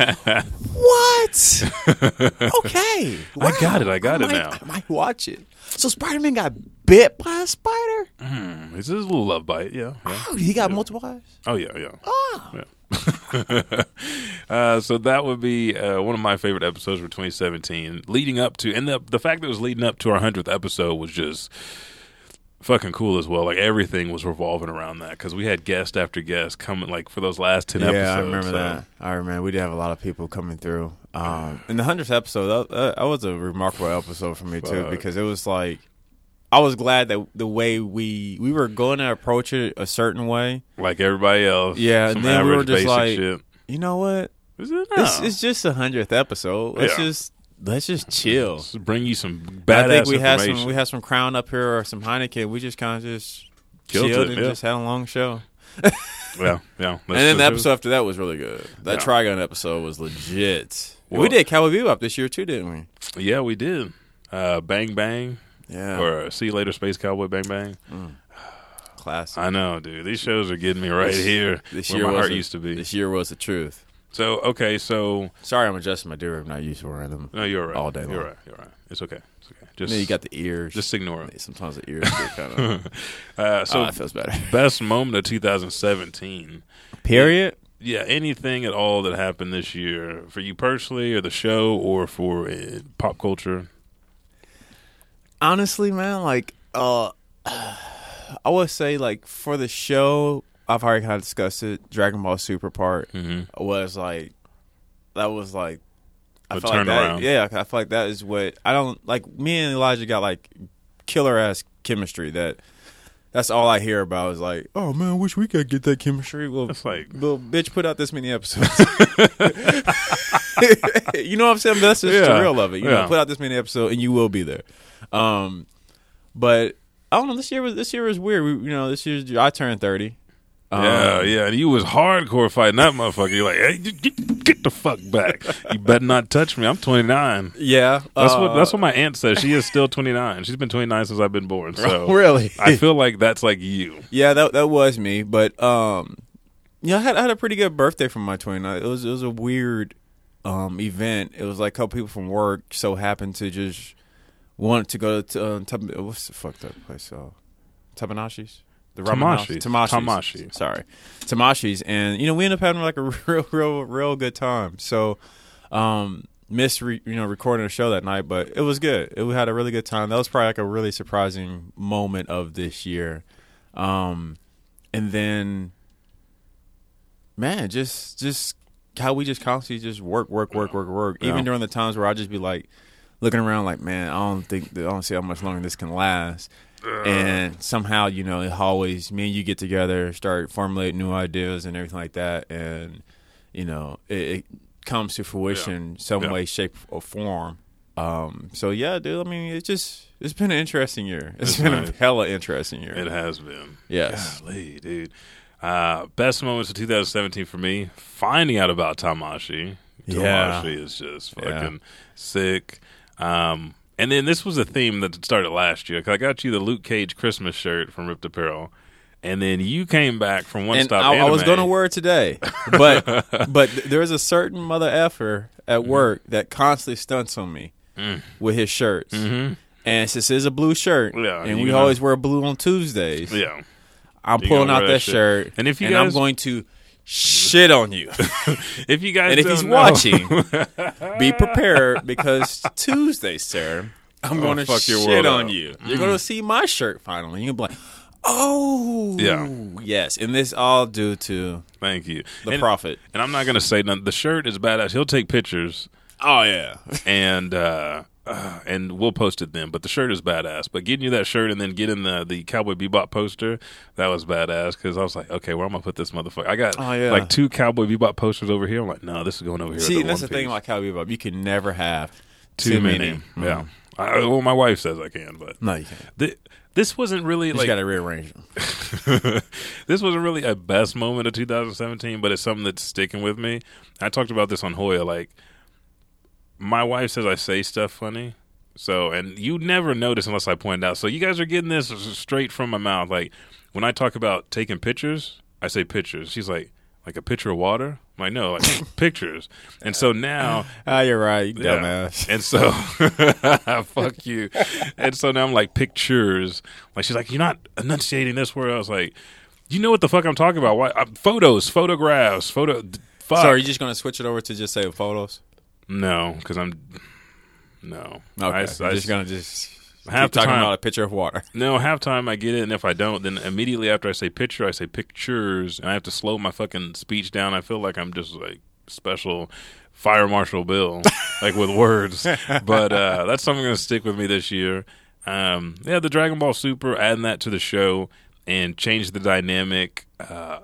what? *laughs* Okay, I got it. I got it might, now. I might watch it. So Spider Man got bit by a spider. This is a little love bite. Yeah. yeah. Oh, he got multiple eyes. Oh yeah, yeah. Oh. Yeah. *laughs* uh, so that would be uh, one of my favorite episodes for 2017. Leading up to, and the the fact that it was leading up to our hundredth episode was just fucking cool as well. Like everything was revolving around that because we had guest after guest coming like for those last ten Yeah, episodes. I remember so- that. I remember we did have a lot of people coming through. Um, in the hundredth episode, that, that was a remarkable episode for me too because it was like I was glad that the way we we were going to approach it a certain way. Like everybody else. Yeah, and then we were just like, shit. You know what? it? It's, it's just a hundredth episode. Let's Yeah. just let's just chill. Let's bring you some badass I think we had some we had some Crown up here or some Heineken. We just kind of just Killed chilled it, and yeah. just had a long show. *laughs* Yeah, yeah. and then the episode after that was really good. That Yeah. Trigon episode was legit. Well- we did Cowboy Bebop this year too, didn't we? Yeah, we did. Uh, bang Bang Yeah, or See You Later Space Cowboy Bang Bang. *sighs* classic. I know, dude. These shows are getting me right This- here This where year my was heart the- used to be. This year was the truth. So okay, so Sorry, I'm adjusting my ear. I'm not used to wearing them. no, you're all right. All day You're long. all right. You're all right. It's okay. It's okay. Just then you got the ears. just ignore it. sometimes the ears get kind *laughs* of. Uh, so oh, that feels better. *laughs* best moment of 2017. Period. Yeah, anything at all that happened this year for you personally, or the show, or for uh, pop culture. Honestly, man, like uh *sighs* I would say like for the show, I've already kind of discussed it. Dragon Ball Super part Mm-hmm. was like that was like I feel like that, yeah, I feel like that is what I don't like. Me and Elijah got like killer ass chemistry. That that's all I hear about is like, oh man, I wish we could get that chemistry. Well, It's like little bitch, put out this many episodes. *laughs* *laughs* you know what I'm saying? That's just Yeah. the real of it. You Yeah. know, put out this many episodes, and you will be there. Um, but I don't know. This year was this year was weird. We, you know, this year's I turned thirty. Um, yeah, yeah. And you was hardcore fighting that motherfucker. You're like, hey, get, get the fuck back. You better not touch me. I'm 29. yeah. That's uh, what that's what my aunt says. She is still 29. She's been 29 since I've been born. So *laughs* really. I feel like that's like you. yeah, that that was me. But um, yeah, I had I had a pretty good birthday from my 29. It was it was a weird um event. It was like a couple people from work so happened to just want to go to uh, Tab- what's the fucked up place? Uh, Tabanashi's. The ramen house? Tamashis. Tamashis. Tamashi. Sorry, Tamashis, and you know we ended up having like a *laughs* real, real, real good time. So, um, missed re- you know recording a show that night, but it was good. It, we had a really good time. That was probably like a really surprising moment of this year. Um, and then, man, just just how we just constantly just work, work, work, work, work. Yeah. Even during the times where I just be like looking around, like, man, I don't think I don't see how much longer this can last. And somehow, you know, it always me and you get together, start formulating new ideas and everything like that, and you know, it, it comes to fruition some Yeah. way, shape, or form. Um, so yeah, dude. I mean, it's just it's been an interesting year. It's it's been nice. a hella interesting year. It has been. Yes. Golly, dude. Uh, best moments of 2017 for me, finding out about Tamashi. Yeah. Is just Yeah. fucking sick. Um, and then this was a theme that started last year. 'cause I got you the Luke Cage Christmas shirt from RIPT Apparel. And then you came back from One and Stop I, I was going to wear it today, but *laughs* but there's a certain mother effer at Mm-hmm. work that constantly stunts on me with his shirts. Mm-hmm. And since it's a blue shirt, Yeah, and we know. always wear blue on Tuesdays, Yeah. I'm You pulling out that shirt, And if you I'm guys- going to shit on you. *laughs* If you guys and if he's know- watching, *laughs* be prepared because Tuesday, sir, I'm Oh, going to fuck your shit on up. Mm. you. You're going to see my shirt finally. You're going to be like, oh, Yeah. yes. And this all due to Thank you. the and, prophet. and I'm not going to say nothing. The shirt is badass. He'll take pictures Oh yeah, and uh, uh, *sighs* and we'll post it then. But the shirt is badass. But getting you that shirt and then getting the the Cowboy Bebop poster that was badass because I was like, okay, where am I put this motherfucker? I got Oh, yeah. like two Cowboy Bebop posters over here. I'm like, no, this is going over here. See, and that's the thing about Cowboy Bebop. You can never have too, many. Yeah. I, well, my wife says I can, but No, you can't. thi- this wasn't really You like got to rearrange them. *laughs* this wasn't really a best moment of 2017, but it's something that's sticking with me. I talked about this on Hoya. Like, my wife says I say stuff funny. So, and you never notice unless I point it out. So, you guys are getting this straight from my mouth. Like, when I talk about taking pictures, I say pictures. She's like, like a pitcher of water? I'm like, no, like *laughs* pictures. And so now, *laughs* Ah, you're right, you yeah. dumbass. And so, *laughs* fuck you. And so now I'm like pictures. Like she's like, you're not enunciating this word. I was like, you know what the fuck I'm talking about? Why? Uh, photos, photographs, photo. Fuck. So are you just going to switch it over to just say photos? No, because I'm. No. Okay, I, I- just going to just half keep talking time, about a picture of water. *laughs* No, half time I get it, and if I don't, then immediately after I say picture, I say pictures, and I have to slow my fucking speech down. I feel like I'm just like special fire marshal Bill, *laughs* like with words. But uh, that's something going to stick with me this year. Um, yeah, the Dragon Ball Super, adding that to the show and change the dynamic, uh,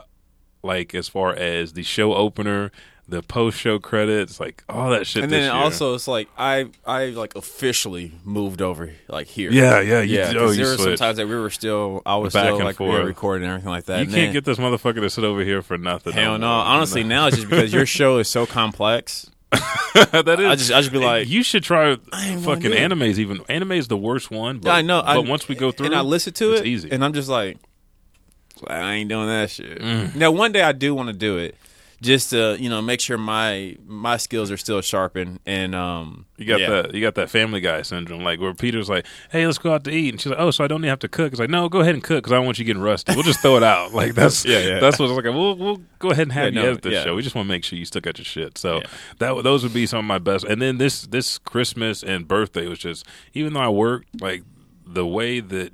like as far as the show opener, the post show credits, like all that shit. And then year. also, it's like I I like officially moved over like here. yeah, yeah, you, yeah. oh, you there were some times that we were still, I was Back still and like we were recording and everything like that. You And can't then- get this motherfucker to sit over here for nothing. hell no. more. Honestly, *laughs* now it's just because your show is so complex. *laughs* that is. I just I just be like, you should try fucking animes. Even anime is the worst one. But, Yeah, I know. But I, once we go through, and I listen to it's it, easy. and I'm just like, I ain't doing that shit. Mm. Now, one day I do want to do it, just to you know make sure my my skills are still sharpened and um You got yeah. that. You got that Family Guy syndrome, like where Peter's like, "Hey, let's go out to eat," and she's like, "Oh, so I don't even have to cook?" It's like, "No, go ahead and cook because I don't want you getting rusty. We'll just throw it out." *laughs* Like that's Yeah, yeah. that's what's like. We'll we'll go ahead and have Yeah, you no, as this yeah. show. We just want to make sure you still got your shit. So that those would be some of my best. And then this this Christmas and birthday was just even though I worked like the way that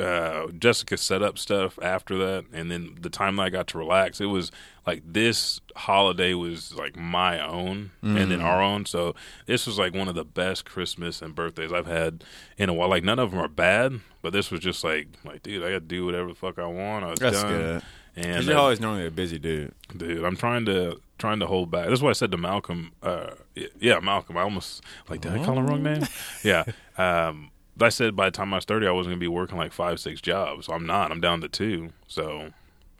uh, Jessica set up stuff after that, and then the time that I got to relax, it was like this holiday was like my own and then our own. So this was like one of the best Christmas and birthdays I've had in a while. Like none of them are bad, but this was just like like dude, I got to do whatever the fuck I want. I was That's done. good. And you're uh, always normally a busy dude. dude i'm trying to trying to hold back that's what i said to malcolm uh yeah malcolm i almost like did i call him wrong name yeah um i said by the time i was 30 i wasn't gonna be working like five six jobs i'm not i'm down to two so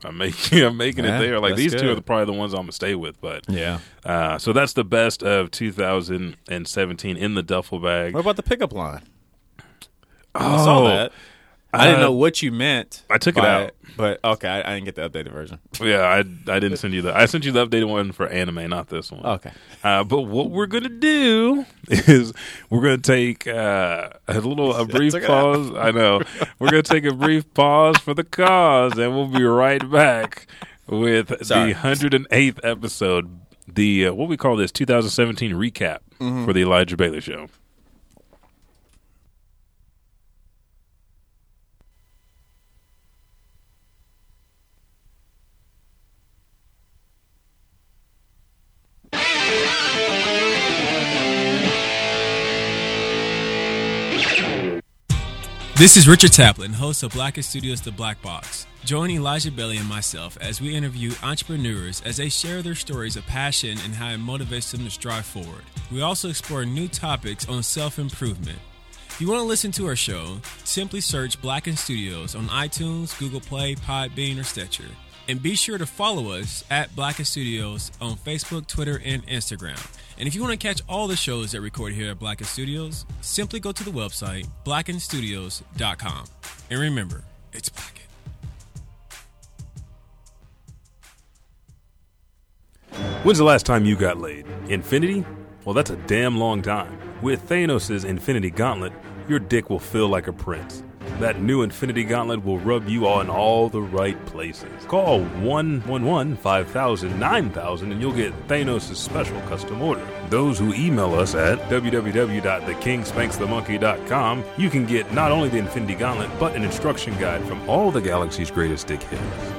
i'm making *laughs* i'm making Yeah, it there like these two are the, probably the ones i'm gonna stay with but Yeah. uh so that's the best of 2017 in the duffel bag What about the pickup line? oh I saw that. I didn't Uh, know what you meant. I took it by out. but okay, I, I didn't get the updated version. yeah i i didn't send you that i sent you the updated one for anime not this one Okay. Uh, but what we're gonna do is we're gonna take uh, a little a *laughs* brief took it pause. I know we're gonna take a brief *laughs* pause for the cause, and we'll be right back with Sorry. the hundred and eighth episode, the uh, what we call this 2017 recap for the Elijah Bailey Show. This is Richard Taplin, host of Blacken Studios The Black Box. Join Elijah Bailey and myself as we interview entrepreneurs as they share their stories of passion and how it motivates them to strive forward. We also explore new topics on self improvement. If you want to listen to our show, simply search Blacken Studios on iTunes, Google Play, Podbean, or Stitcher. And be sure to follow us at Blacken Studios on Facebook, Twitter, and Instagram. And if you want to catch all the shows that record here at Blacken Studios, simply go to the website blackenstudios.com. And remember, it's Blacken. When's the last time you got laid? Infinity? Well, that's a damn long time. With Thanos' Infinity Gauntlet, your dick will feel like a prince. That new Infinity Gauntlet will rub you all in all the right places. Call 111 5000 9000 and you'll get Thanos' special custom order. Those who email us at www.thekingspanksthemonkey.com, you can get not only the Infinity Gauntlet, but an instruction guide from all the galaxy's greatest dickheads.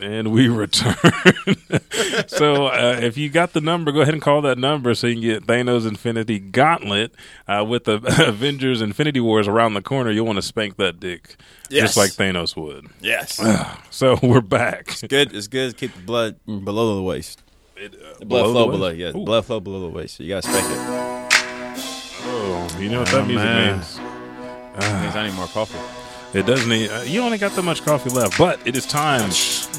And we return. *laughs* so, uh, if you got the number, go ahead and call that number so you can get Thanos Infinity Gauntlet uh, with the *laughs* Avengers Infinity Wars around the corner. You'll want to spank that dick Yes. just like Thanos would. Yes. *sighs* So, we're back. It's good. It's good to keep the blood below the waist. It, uh, The blood below flow the below. waist? Yeah, Ooh. blood flow below the waist. So you gotta spank it. Oh, you know what that Oh, music man. means? Means I need more coffee. It doesn't. need. Uh, you only got that much coffee left, but it is time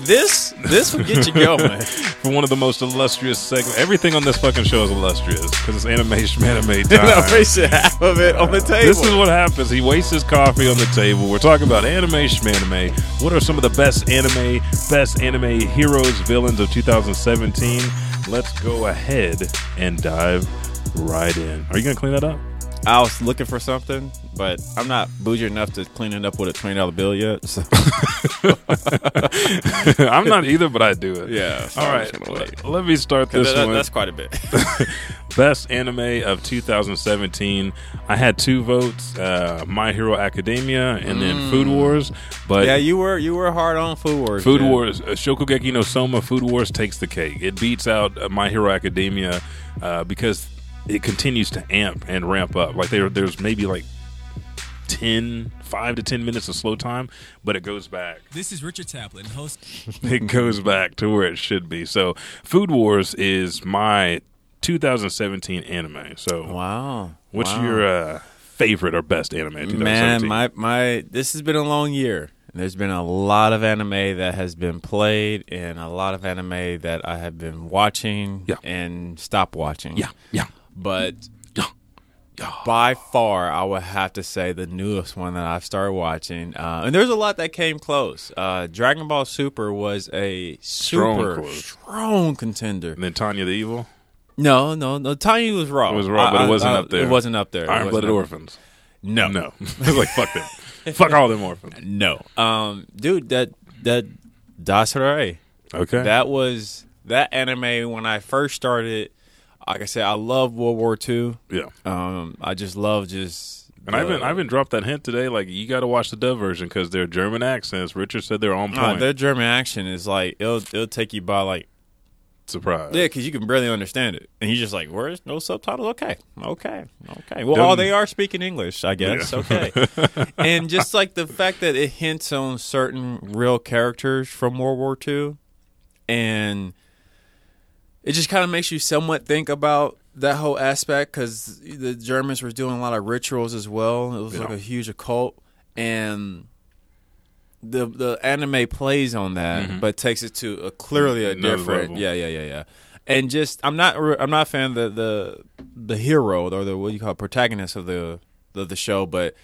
This this will get you going. *laughs* for one of the most illustrious segments. Everything on this fucking show is illustrious because it's animation, anime *laughs* time. I wasted half of it on the table. This is what happens. He wastes his coffee on the table. We're talking about animation, anime. What are some of the best anime, best anime heroes, villains of 2017? Let's go ahead and dive right in. Are you gonna clean that up? I was looking for something, but I'm not bougie enough to clean it up with a twenty dollar bill yet. So *laughs* I'm not either, but I do it. yeah. so All right. just gonna wait. Let me start this That- one. that's quite a bit. *laughs* Best anime of 2017. I had two votes: uh, My Hero Academia and then Food Wars. But Mm. yeah, you were you were hard on Food Wars. Food man. Wars, uh, Shokugeki no Soma, Food Wars takes the cake. It beats out uh, My Hero Academia uh, because it continues to amp and ramp up. Like there, there's maybe like 10, 5 to 10 minutes of slow time, but it goes back. This is Richard Taplin, host. *laughs* It goes back to where it should be. So Food Wars is my 2017 anime. So Wow. what's Wow. your uh, favorite or best anime of 2017? Man, my my this has been a long year. There's been a lot of anime that has been played, and a lot of anime that I have been watching Yeah. and stop watching. yeah, yeah. but Yeah. By far, I would have to say the newest one that I've started watching. Uh, and there's a lot that came close. Uh, Dragon Ball Super was a Strong super close. strong contender. And then Tanya the Evil, No, no, no. Tanya was raw. It was raw, but it wasn't up there. It wasn't up there. Iron Blooded Orphans. No, No, *laughs* it's like fuck them, *laughs* fuck all them orphans. no. Um, dude, that that Dies Irae. Okay, That was that anime when I first started. Like I said, I love World War II. yeah. Um, I just love just. And I haven't I haven't dropped that hint today. Like you got to watch the dub version because their German accents. Richard said they're on point. their German action is like it'll it'll take you by like Surprise. yeah, because you can barely understand it, and you're just like, "Where's no subtitles?" Okay, okay, okay. Well, oh, they are speaking English, I guess. Yeah. Okay, *laughs* and just like the fact that it hints on certain real characters from World War II, and it just kind of makes you somewhat think about that whole aspect because the Germans were doing a lot of rituals as well. It was like a huge occult, and the the anime plays on that, but takes it to a clearly a Mm-hmm. Another different. level. Yeah, yeah, yeah, yeah. And just I'm not I'm not a fan of the the the hero or the what do you call it, protagonist of the of the show, but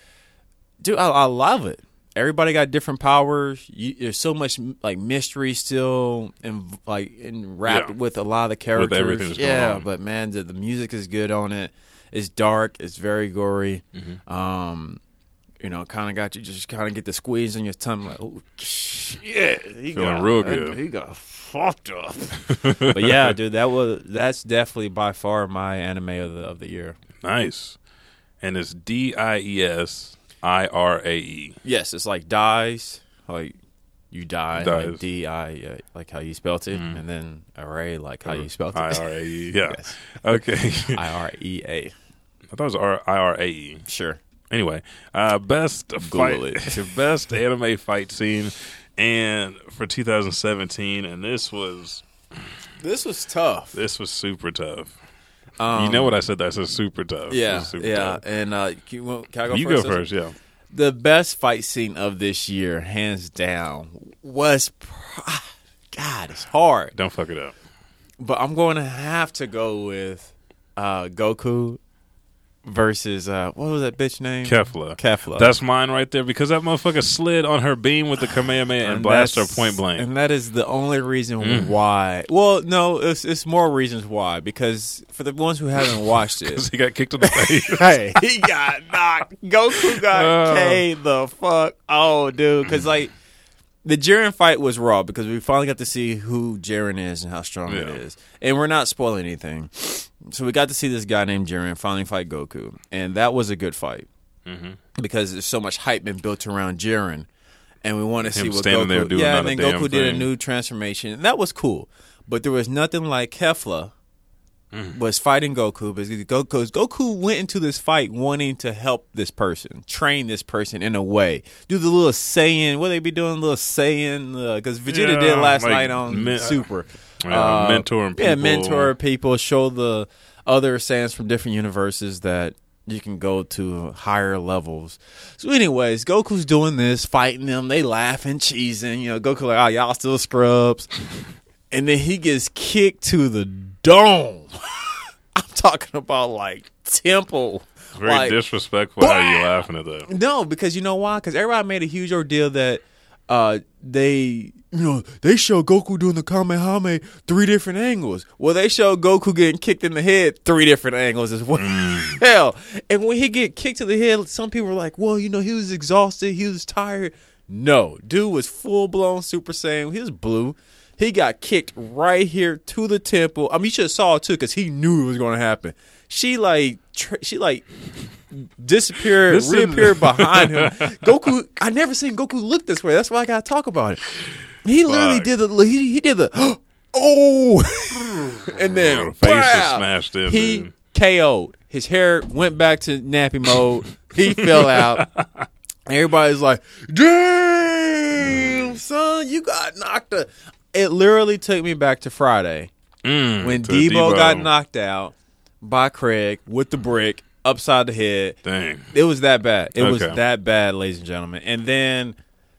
dude, I, I love it. Everybody got different powers. You, there's so much like mystery still and like wrapped Yeah. with a lot of the characters. everything that's going yeah, but man, the, the music is good on it. It's dark. It's very gory. Mm-hmm. Um, you know, kind of got you just kind of get the squeeze on your tongue, like, oh shit, he Feeling got real good. He got fucked up. *laughs* but yeah, dude, that was that's definitely by far my anime of the of the year. Nice. And it's D I E S I R A E. Yes, it's like dies, like you die, Dies. like D I, uh, like how you spelt it, and then array, like how you spelt I it. R A E. *laughs* Yeah. Yes. Okay. *laughs* I R E A. I thought it was R I R A E. Sure. Anyway, uh, best fight, it. *laughs* best anime fight scene, and for 2017, and this was This was tough. this was super tough. Um, you know what I said? That's a super tough. Yeah, super yeah. tough. And uh, can, you, can I go You first? go first. Yeah. The best fight scene of this year, hands down, was. Pr- God, it's hard. Don't fuck it up. But I'm going to have to go with uh, Goku versus uh, what was that bitch name? Kefla. Kefla. That's mine right there because that motherfucker slid on her beam with the Kamehameha and, blasted her point blank. And that is the only reason Mm. why. Well, no, it's it's more reasons why. Because for the ones who haven't *laughs* watched it, he got kicked in the *laughs* face. hey, he got knocked. Goku got Oh. K the fuck. Oh, dude, because like the Jiren fight was raw because we finally got to see who Jiren is and how strong it Yeah. is, and we're not spoiling anything. So we got to see this guy named Jiren finally fight Goku, and that was a good fight Mm-hmm. because there's so much hype been built around Jiren, and we want to see what standing Goku. there doing yeah, and then Goku did a new transformation, and that was cool. But there was nothing like Kefla Mm. was fighting Goku because Goku, Goku went into this fight wanting to help this person, train this person in a way. Do the little Saiyan, what they be doing, little Saiyan, uh, because Vegeta Yeah, did last like night on men- Super. Uh, yeah, uh, mentoring people. Yeah, mentor people, show the other Saiyans from different universes that you can go to higher levels. So, anyways, Goku's doing this, fighting them. They laughing, cheesing. You know, Goku like, oh, y'all still scrubs. *laughs* and then he gets kicked to the dome. *laughs* I'm talking about like temple. Very like, disrespectful how you Wow. laughing at that. no, because you know why? Because everybody made a huge ordeal that uh, they, you know, they show Goku doing the Kamehameha three different angles. Well, they show Goku getting kicked in the head three different angles as well. *laughs* Hell, and when he get kicked to the head, some people were like, "Well, you know, he was exhausted, he was tired." No, dude was full blown Super Saiyan. He was blue. He got kicked right here to the temple. I mean, you should have saw it too because he knew it was going to happen. She like, tr- she like disappeared, This is- reappeared behind him. Goku, I never seen Goku look this way. That's why I gotta talk about it. He literally Fuck. did the he, he did the *gasps* oh, *laughs* and then face is pow! smashed in, He dude. KO'd. His hair went back to nappy mode. He fell out. Everybody's like, "Damn, son, you got knocked." out." It literally took me back to Friday Mm, when to Deebo, got knocked out by Craig with the brick upside the head. Dang. It was that bad. It was that bad, ladies and gentlemen. And then,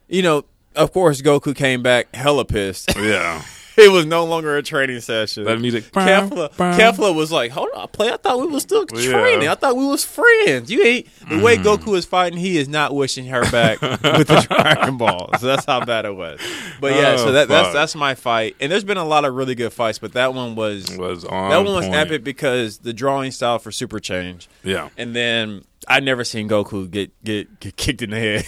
you know, of course, Goku came back hella pissed. Yeah. *laughs* *laughs* it was no longer a training session. That music. Kefla, *laughs* Kefla was like, "Hold on, play. I thought we was still Yeah. training. I thought we was friends. You ain't the way mm. Goku is fighting. He is not wishing her back *laughs* with the Dragon Ball. So that's how bad it was. But yeah, Oh, so that, that's that's my fight. And there's been a lot of really good fights, but that one was was on. that one was point. epic because the drawing style for Super Change. Yeah, and then I never seen Goku get get, get kicked in the head.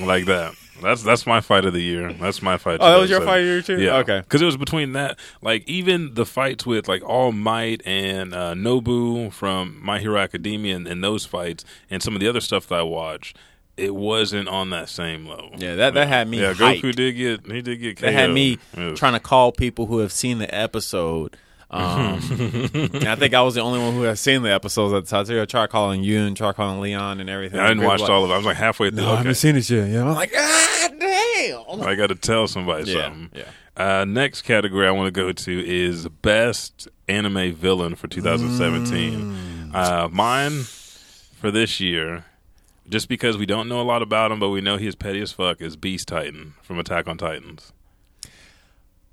like that. That's that's my fight of the year. That's my fight. Oh, that was your 2007. fight of the year too? Yeah. Okay. Because it was between that, like even the fights with like All Might and uh, Nomu from My Hero Academia and, and those fights and some of the other stuff that I watched, it wasn't on that same level. Yeah, that- that had me Yeah, Goku did get he did get. That had me was- trying to call people who have seen the episode. Um, I think I was the only one who had seen the episodes at the time. So I tried calling you and tried calling Leon and everything. I didn't People watch like, all of it. I was like halfway through. No, I haven't seen it yet. Yeah, I'm like, ah, damn. I got to tell somebody Yeah, something. yeah. Uh, next category I want to go to is best anime villain for 2017. Mm. Uh, mine for this year, just because we don't know a lot about him, but we know he's petty as fuck, is Beast Titan from Attack on Titans.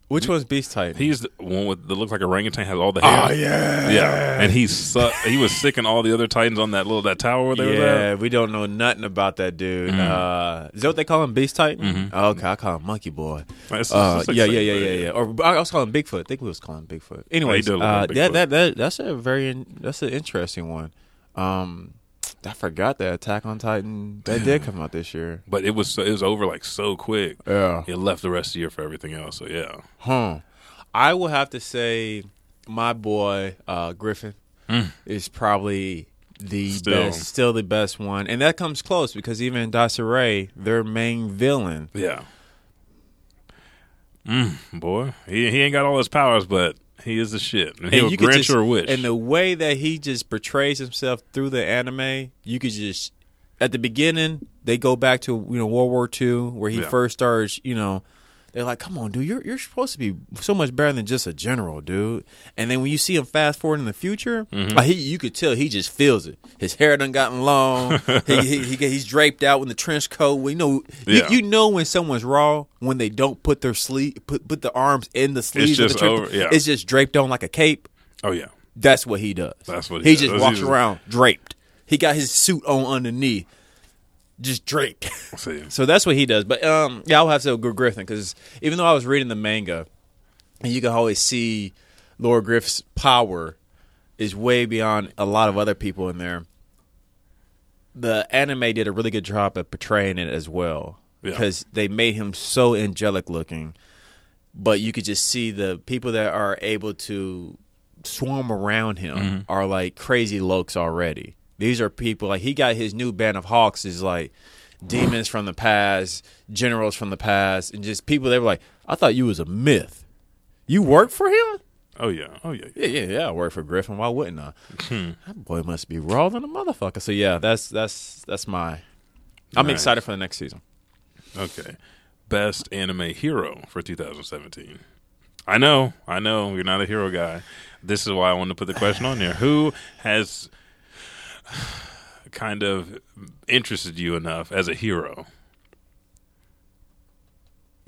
Which one's Beast Titan? He's the one with that looks like orangutan has all the hair. oh yeah, yeah, and he's su- he was sicking all the other Titans on that little that tower where they was at. Yeah, we don't know nothing about that dude. Uh, is that what they call him, Beast Titan? Oh, okay, I call him Monkey Boy. It's- Uh, it's like yeah, yeah, yeah, yeah, yeah. Or I was calling him Bigfoot. I think we was calling Bigfoot. Anyway, did uh, like yeah, Bigfoot. that, that that's a very that's an interesting one. Um, I forgot that Attack on Titan that did come out this year. But it was it was over like so quick. Yeah, It left the rest of the year for everything else. So yeah. huh? I will have to say, my boy uh, Griffin is probably the Still. best, still the best one, and that comes close because even Ray, their main villain, Yeah. Mm, boy, he he ain't got all his powers, but he is the shit. And he'll grant just- your wish. And the way that he just portrays himself through the anime, you could just at the beginning they go back to you know World War II where he Yeah. first starts. You know, they're like, "Come on, dude, you're you're supposed to be so much better than just a general, dude." And then when you see him fast forward in the future, Mm-hmm. like he, you could tell he just feels it. His hair done gotten long. *laughs* he, he, he he's draped out in the trench coat. We know Yeah. you, you know when someone's raw when they don't put their sleeve put put the arms in the sleeves. of just the trench over- yeah. It's just draped on like a cape. oh yeah, That's what he does. That's what he, he just walks He's- around draped. He got his suit on underneath, just draped. see, *laughs* so that's what he does. But um, yeah, I'll have to go Griffin because even though I was reading the manga, and you can always see Lord Griff's power is way beyond a lot of other people in there. The anime did a really good job at portraying it as well Yeah. because they made him so angelic looking, but you could just see the people that are able to swarm around him Mm-hmm. are like crazy lokes already. These are people like he got his new band of hawks is like demons from the past, generals from the past, and just people that were like, I thought you was a myth. You work for him? oh yeah, oh yeah. Yeah, yeah, yeah. I work for Griffin. Why wouldn't I? Hmm. that boy must be raw than a motherfucker. So yeah, that's that's that's my. I'm Nice. excited for the next season. Okay, best anime hero for 2017. I know, I know, you're not a hero guy. This is why I wanted to put the question on there. Who has kind of interested you enough as a hero?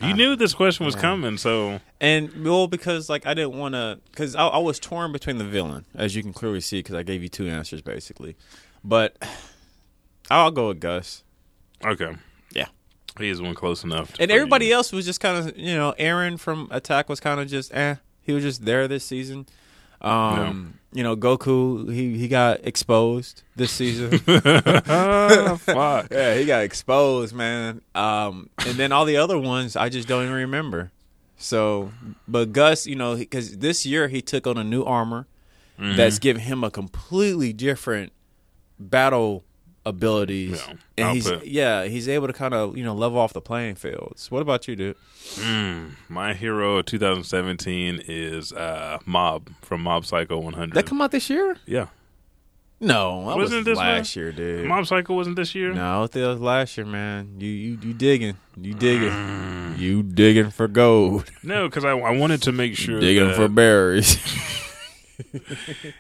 You knew this question was coming, so And well, because like I didn't want to, because I, I was torn between the villain, as you can clearly see, because I gave you two answers basically. But I'll go with Guts. okay. Yeah. He is one close enough. to- And everybody you. else was just kind of, you know, Eren from Attack was kind of just, eh. He was just there this season. Um, You know, Goku, he he got exposed this season. Ah, *laughs* fuck. yeah, he got exposed, man. Um, and then all the other ones, I just don't even remember. So, but Guts, you know, because this year he took on a new armor Mm-hmm. that's giving him a completely different battle abilities, Yeah, and he's yeah, he's able to kind of you know level off the playing fields. What about you, dude? Mm, my hero of 2017 is uh, Mob from Mob Psycho 100. That come out this year? yeah. No, that Wasn't was this last year, dude. Mob Psycho wasn't this year? No, it was last year, man. You you you digging? You digging? Mm. You digging for gold? No, because I, I wanted to make sure digging for berries? *laughs*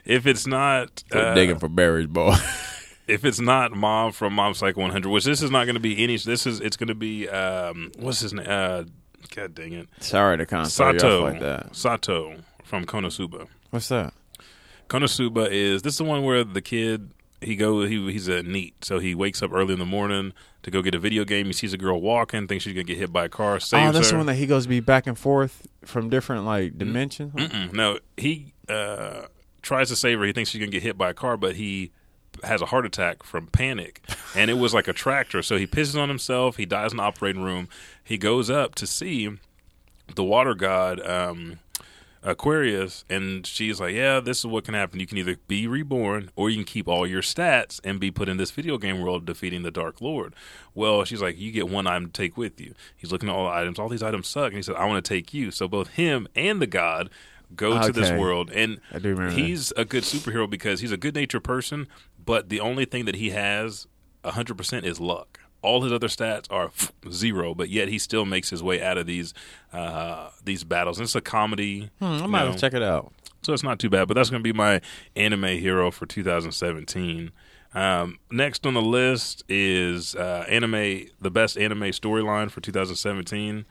if it's not uh, digging for berries, boy. *laughs* if it's not Mob from Mob Psycho 100, which this is not going to be any. This is it's going to be um, what's his name? Uh, God dang it. Sorry to kind of throw you off Sato. like that. Sato from Konosuba. What's that? Konosuba is this is the one where the kid he go he he's a NEET so he wakes up early in the morning to go get a video game. He sees a girl walking, thinks she's gonna get hit by a car, saves oh, that's her. the one that he goes to be back and forth from different like dimensions. Mm-mm. No, he uh, tries to save her. He thinks she's gonna get hit by a car, but he has a heart attack from panic, and it was like a tractor. So he pisses on himself. He dies in the operating room. He goes up to see the water god um, Aquarius, and she's like, "Yeah, this is what can happen. You can either be reborn, or you can keep all your stats and be put in this video game world, defeating the Dark Lord." Well, she's like, "You get one item to take with you." He's looking at all the items. All these items suck, and he said, "I want to take you." So both him and the god go to this world, and remember that. he's a good superhero because he's a good natured person, but the only thing that he has 100% is luck. All his other stats are *laughs* zero, but yet he still makes his way out of these uh, these battles. And it's a comedy, Hmm, I you might know, have to check it out. so it's not too bad. But that's going to be my anime hero for 2017. Um, next on the list is uh, anime, the best anime storyline for 2017.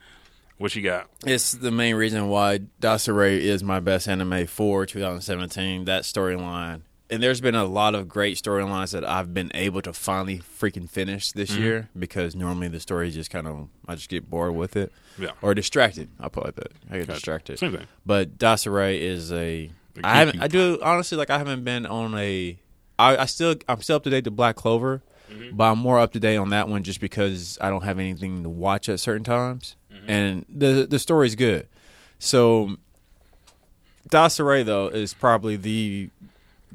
What you got? It's the main reason why Dies Irae is my best anime for 2017. That storyline, and there's been a lot of great storylines that I've been able to finally freaking finish this Mm-hmm. year because normally the story just kind of I just get bored with it Yeah. or distracted. I'll put it like that. I get Gotcha. distracted. Same thing. But Dies Irae is a I haven't. I do honestly like I haven't been on a. I, I still I'm still up to date to Black Clover, Mm-hmm. but I'm more up to date on that one just because I don't have anything to watch at certain times, Mm-hmm. and the the story's good. So, Dies Irae though is probably the.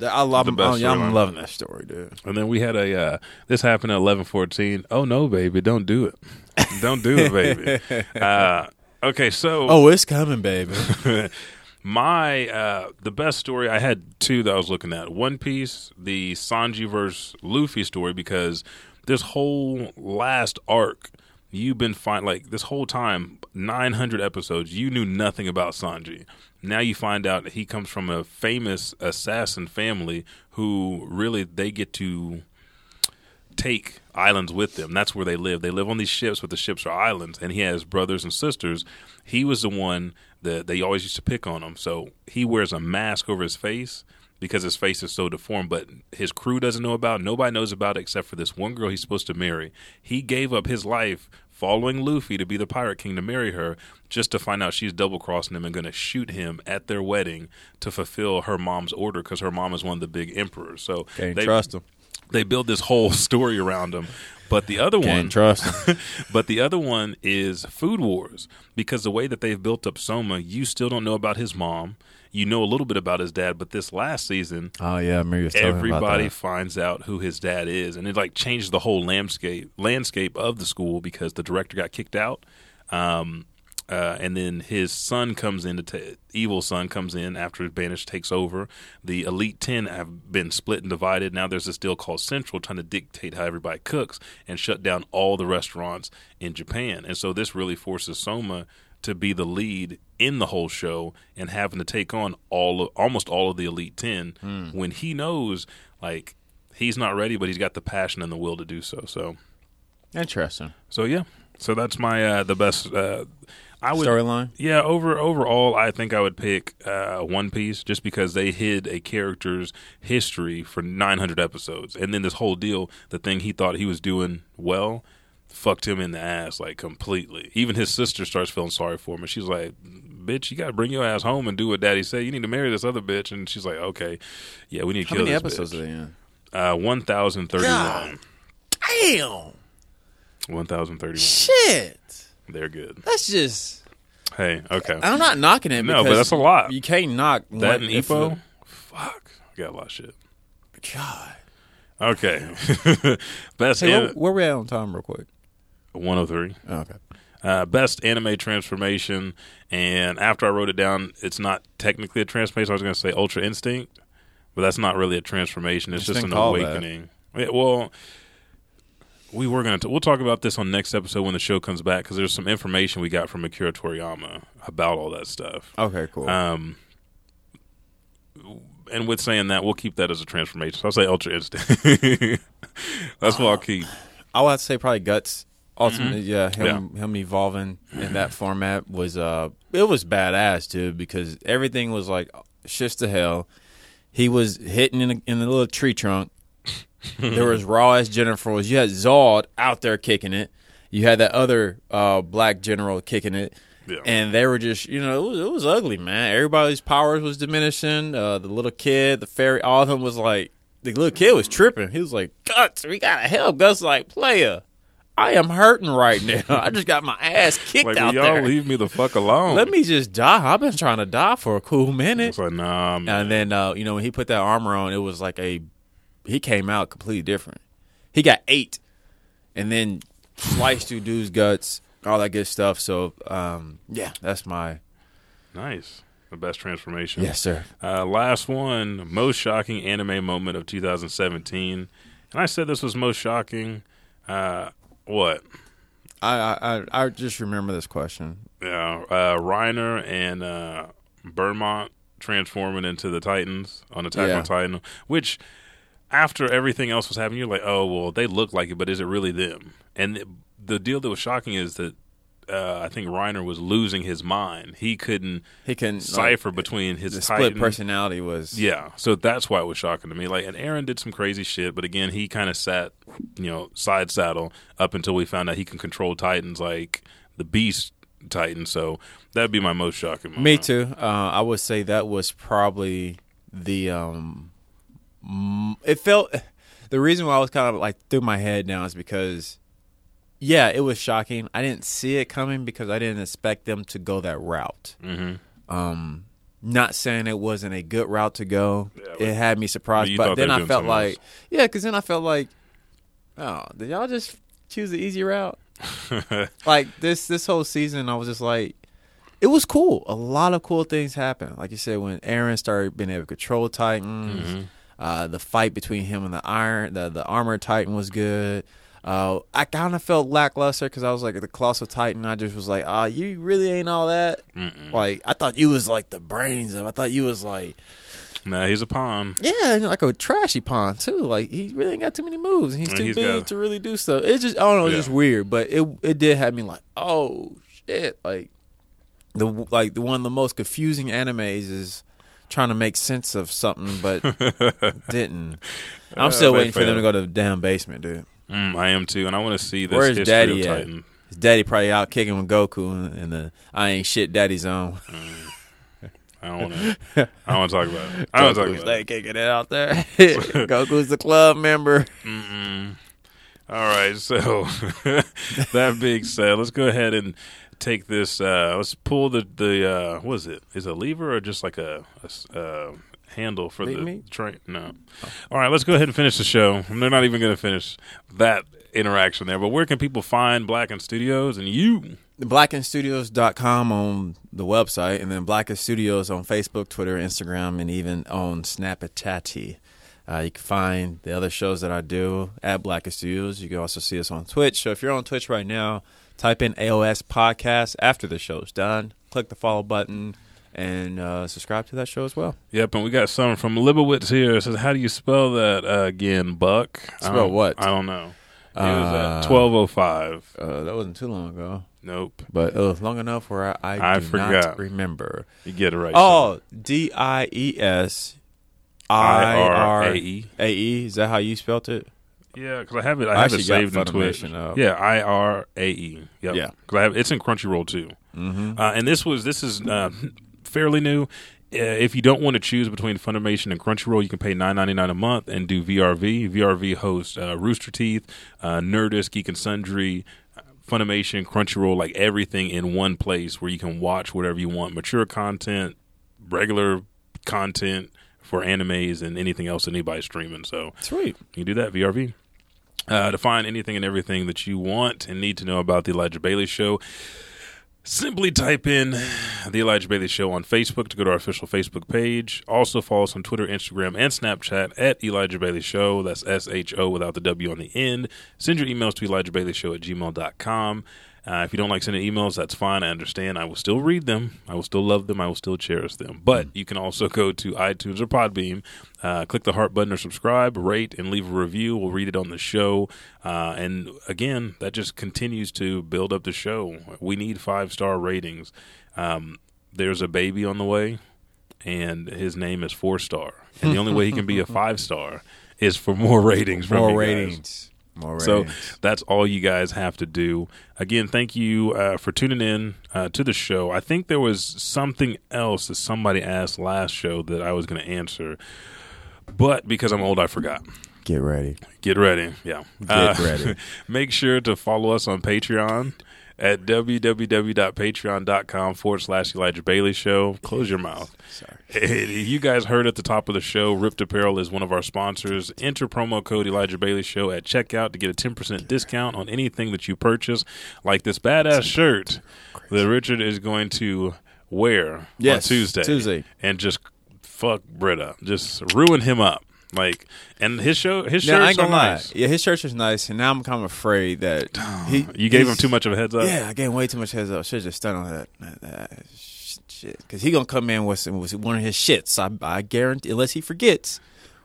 I love. The I'm, I'm loving that story, dude. And then we had a uh, this happened at eleven fourteen. Oh no, baby, don't do it. Don't do it, baby. *laughs* uh, okay, so Oh, it's coming, baby. *laughs* my uh, the best story I had two that I was looking at. One Piece, the Sanji versus Luffy story, because this whole last arc, you've been fine like this whole time, nine hundred episodes, you knew nothing about Sanji. Now you find out that he comes from a famous assassin family who really they get to take islands with them. That's where they live. They live on these ships, but the ships are islands, and he has brothers and sisters. He was the one that they always used to pick on him. So he wears a mask over his face because his face is so deformed, but his crew doesn't know about. Nobody knows about it except for this one girl he's supposed to marry. He gave up his life following Luffy to be the pirate king to marry her just to find out she's double crossing him and going to shoot him at their wedding to fulfill her mom's order because her mom is one of the big emperors. So Can't they, trust him. they build this whole *laughs* story around him. But the other one, Can't trust *laughs* but the other one is Food Wars because the way that they've built up Soma, you still don't know about his mom. You know a little bit about his dad, but this last season, Oh yeah, Mary was about everybody finds out who his dad is, and it like changed the whole landscape landscape of the school because the director got kicked out. Um, uh, and then his son comes in The ta- evil son comes in after his banish takes over. The elite ten have been split and divided. Now there's this deal called Central trying to dictate how everybody cooks and shut down all the restaurants in Japan. And so this really forces Soma to be the lead in the whole show and having to take on all of, almost all of the elite 10 when he knows like he's not ready but he's got the passion and the will to do so so Interesting so yeah so that's my uh the best uh I would storyline. yeah, over overall, I think I would pick uh, One Piece just because they hid a character's history for 900 episodes, and then this whole deal, the thing he thought he was doing well, fucked him in the ass like completely. Even his sister starts feeling sorry for him, and she's like, "Bitch, you got to bring your ass home and do what Daddy said. You need to marry this other bitch." And she's like, "Okay, yeah, we need to How kill many this episodes bitch." are they in? Uh, 1,031. Damn. 1,031. Shit. They're good. That's just. Hey, okay. I'm not knocking it. No, but because that's a lot. You can't knock That one and Epo, fuck, I got a lot of shit. God. Okay. *laughs* Best Hey, where, an- where we at on time, real quick? 103. Oh, okay. Uh, best anime transformation. And after I wrote it down, it's not technically a transformation. I was going to say Ultra Instinct, but that's not really a transformation. It's Just an that. awakening. Yeah, well, we were going to. We'll talk about this on next episode when the show comes back because there's some information we got from Akira Toriyama about all that stuff. Okay, cool. Um, and with saying that, we'll keep that as a transformation. So I'll say Ultra Instinct. *laughs* That's what I'll keep. I would have to say probably Guts ultimately, yeah, him him evolving in that format was uh, it was badass too because everything was like shits to hell. He was hitting in a, in the little tree trunk. There was *laughs* raw as Jennifer was. You had Zod out there kicking it. You had that other uh, black general kicking it. Yeah. And they were just, you know, it was, it was ugly, man. Everybody's powers was diminishing. Uh, the little kid, the fairy, all of them was like, the little kid was tripping. He was like, Guts, we gotta help. Guts like, player, I am hurting right now. *laughs* I just got my ass *laughs* kicked Like, out y'all there. leave me the fuck alone? Let me just die. I've been trying to die for a cool minute. It's like, nah, man. And then, uh, you know, when he put that armor on, it was like a, he came out completely different. He got eight, and then sliced through dude's guts, all that good stuff. So, um, yeah, that's my nice. The best transformation. yes, sir. Uh, last one, most shocking anime moment of 2017. And I said this was most shocking. Uh, what? I, I I just remember this question. Yeah, uh, Reiner and uh, transforming into the Titans on Attack Yeah. on Titan, which after everything else was happening, you're like, oh, well, they look like it, but is it really them? And the, the deal that was shocking is that uh, I think Reiner was losing his mind. He couldn't He can cipher between his the Titan. split personality was Yeah, so that's why it was shocking to me. Like, and Eren did some crazy shit, but again, he kind of sat, you know, side saddle up until we found out he can control Titans like the Beast Titan. So that'd be my most shocking. Moment. Me too. Uh, I would say that was probably the. Um, it felt the reason why I was kind of like through my head now is because, yeah, it was shocking. I didn't see it coming because I didn't expect them to go that route. Mhm. Um, not saying it wasn't a good route to go. Yeah, but- it had me surprised, you but then I felt like, else. yeah, because then I felt like, oh, did y'all just choose the easy route? *laughs* like this this whole season, I was just like, it was cool. A lot of cool things happened. Like you said, when Eren started being able to control Titans, Mm-hmm. Uh, the fight between him and the Iron, the the armored Titan was good. Uh, I kind of felt lackluster because I was like the Colossal Titan. I just was like, ah, you really ain't all that. Mm-mm. Like I thought you was like the brains of. I thought you was like Nah, he's a pawn. yeah, like a trashy pawn too. Like he really ain't got too many moves. and He's too he's big got- to really do stuff. It's just I don't know. It's Yeah. just weird, but it it did have me like, oh shit, like the like the one of the most confusing animes is trying to make sense of something, but *laughs* didn't. I'm Uh, still they waiting for them to go to the damn basement, dude. Mm, I am too, and I want to see this Where's history Daddy of at? Titan. His daddy probably out kicking with Goku in- the I ain't shit daddy zone. I don't want to. I don't want to talk about it. I don't want to talk about it. kicking it out there. *laughs* Goku's the club member. Mm-mm. All right, so *laughs* that being said, let's go ahead and take this. Uh, let's pull the the uh, what is it? Is it a lever or just like a uh, handle for the train? No. All right, let's go ahead and finish the show. They're not even going to finish that interaction there. But where can people find Blacken Studios and you? The blackenstudios.com on the website and then Blacken Studios on Facebook, Twitter, Instagram, and even on Snapchat. Uh, you can find the other shows that I do at Blacken Studios. You can also see us on Twitch. So if you're on Twitch right now, type in AOS Podcast after the show's done. Click the follow button and uh, subscribe to that show as well. Yep, and we got some from Libowitz here. It says, "How do you spell that uh, again, Buck?" I Spell don't- what? I don't know. It was Uh, at twelve oh five. Uh, that wasn't too long ago, Nope, but it was long enough where I, I, I forgot. remember. you get it right. Oh, D I E S I R A I-R-A-E. E. Is that how you spelt it? Yeah, because I have it. I, I have it saved in Twitch. Up. Yeah, I R A E. Yep. Yeah. have it's in Crunchyroll too. Mm-hmm. Uh, and this was this is uh, fairly new. Uh, if you don't want to choose between Funimation and Crunchyroll, you can pay nine ninety nine a month and do VRV. VRV hosts uh, Rooster Teeth, uh, Nerdist, Geek and Sundry, Funimation, Crunchyroll, like everything in one place where you can watch whatever you want, mature content, regular content for animes, and anything else anybody's streaming. So Sweet. you can do that VRV. Uh, to find anything and everything that you want and need to know about the Elijah Bailey Show, simply type in the Elijah Bailey Show on Facebook to go to our official Facebook page. Also follow us on Twitter, Instagram, and Snapchat at Elijah Bailey Show. That's S H O without the W on the end. Send your emails to Elijah Bailey Show at gmail.com. Uh, if you don't like sending emails, that's fine. I understand. I will still read them. I will still love them. I will still cherish them. But you can also go to iTunes or Podbean, uh, click the heart button or subscribe, rate, and leave a review. We'll read it on the show. Uh, and again, that just continues to build up the show. We need five star ratings. Um, there's a baby on the way, and his name is four star. And the only way he can be a *laughs* five star is for more ratings. From More you ratings. More So that's all you guys have to do. Again, thank you uh, for tuning in uh, to the show. I think there was something else that somebody asked last show that I was going to answer, but because I'm old, I forgot. get ready. Get ready. Yeah. Get ready. *laughs* Make sure to follow us on Patreon at www.patreon.com forward slash Elijah Bailey Show. Close your mouth. Sorry. Hey, you guys heard at the top of the show, RIPT Apparel is one of our sponsors. Enter promo code Elijah Bailey Show at checkout to get a 10% discount on anything that you purchase, like this badass shirt that Richard is going to wear Yes, on Tuesday. Tuesday. And just fuck Britta. Just ruin him up. Like, and his show, his Now, shirts are lie. nice. Yeah, his church is nice, and now I'm kind of afraid that he. You gave him too much of a heads up. Yeah, I gave him way too much heads up. Should just stand on that, that, that shit because he gonna come in with, some, with one of his shits. I, I guarantee, unless he forgets,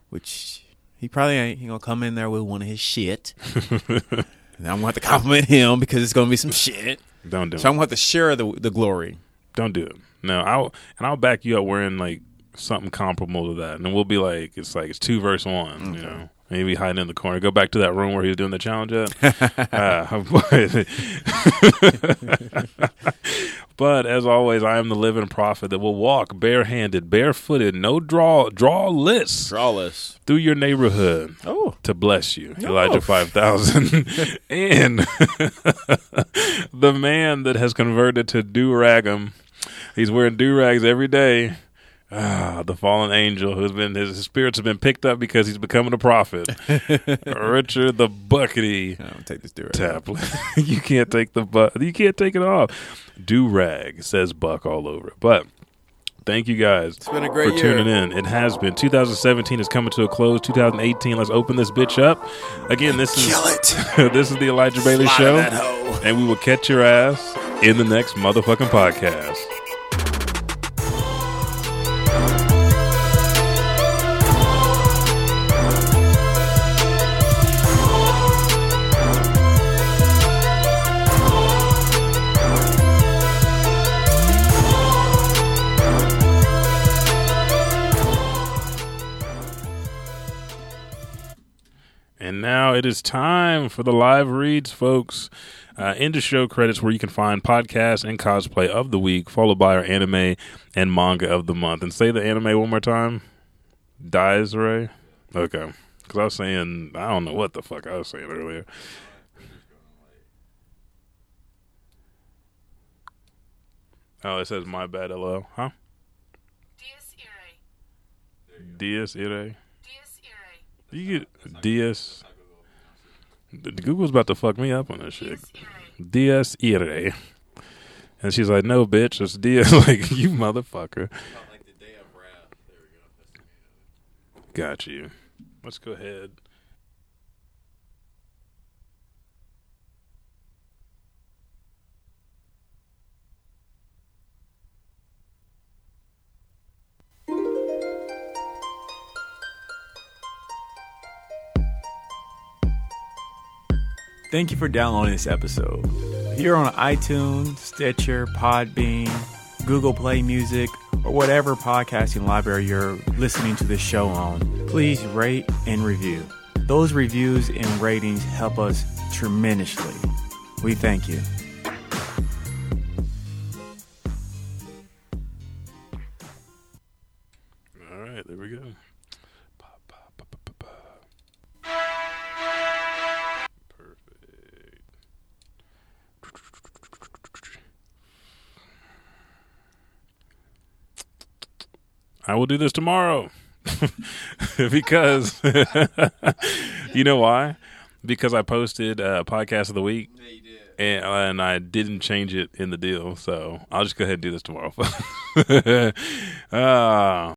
which he probably ain't. He gonna come in there with one of his shit. *laughs* and I'm gonna have to compliment him because it's gonna be some shit. Don't do So it. So I'm gonna have to share the the glory. Don't do it. No, I'll and I'll back you up wearing like something comparable to that, and then we'll be like, it's like it's two verse one, you know. Maybe hiding in the corner. Go back to that room where he was doing the challenge at. *laughs* *laughs* uh, but, as always, I am the living prophet that will walk barehanded, barefooted, no draw, drawless Drawless. through your neighborhood Oh, to bless you, Elijah 5000. *laughs* and *laughs* the man that has converted to do ragum, he's wearing do rags every day. Ah, the fallen angel who's been his spirits have been picked up because he's becoming a prophet. *laughs* Richard the Buckity I'm take this dude. Taplin. *laughs* you can't take the bu- you can't take it off. Do rag says Buck all over it. But thank you guys been a great for year. tuning in. It has been. 2017 is coming to a close. 2018. Let's open this bitch up. Again, this is it. *laughs* this is the Elijah Bailey Slide Show, that hoe. and we will catch your ass in the next motherfucking podcast. It is time for the live reads, folks. Uh, into show credits where you can find podcast and cosplay of the week, followed by our anime and manga of the month. And say the anime one more time. Dies Ray. Okay, because I was saying I don't know what the fuck I was saying earlier. Oh, it says my bad. Hello, huh? Dies Irae. Dies Irae. You get Dias. Google's about to fuck me up on this shit. Dies Irae. Irae. And she's like, no, bitch, it's Dias. *laughs* like, you motherfucker. Got you. Let's go ahead. Thank you for downloading this episode. You're on iTunes, Stitcher, Podbean, Google Play Music, or whatever podcasting library you're listening to this show on, please rate and review. Those reviews and ratings help us tremendously. We thank you. I will do this tomorrow *laughs* because *laughs* you know why? Because I posted uh, podcast of the week. And, and I didn't change it in the deal, so I'll just go ahead and do this tomorrow. Ah, *laughs*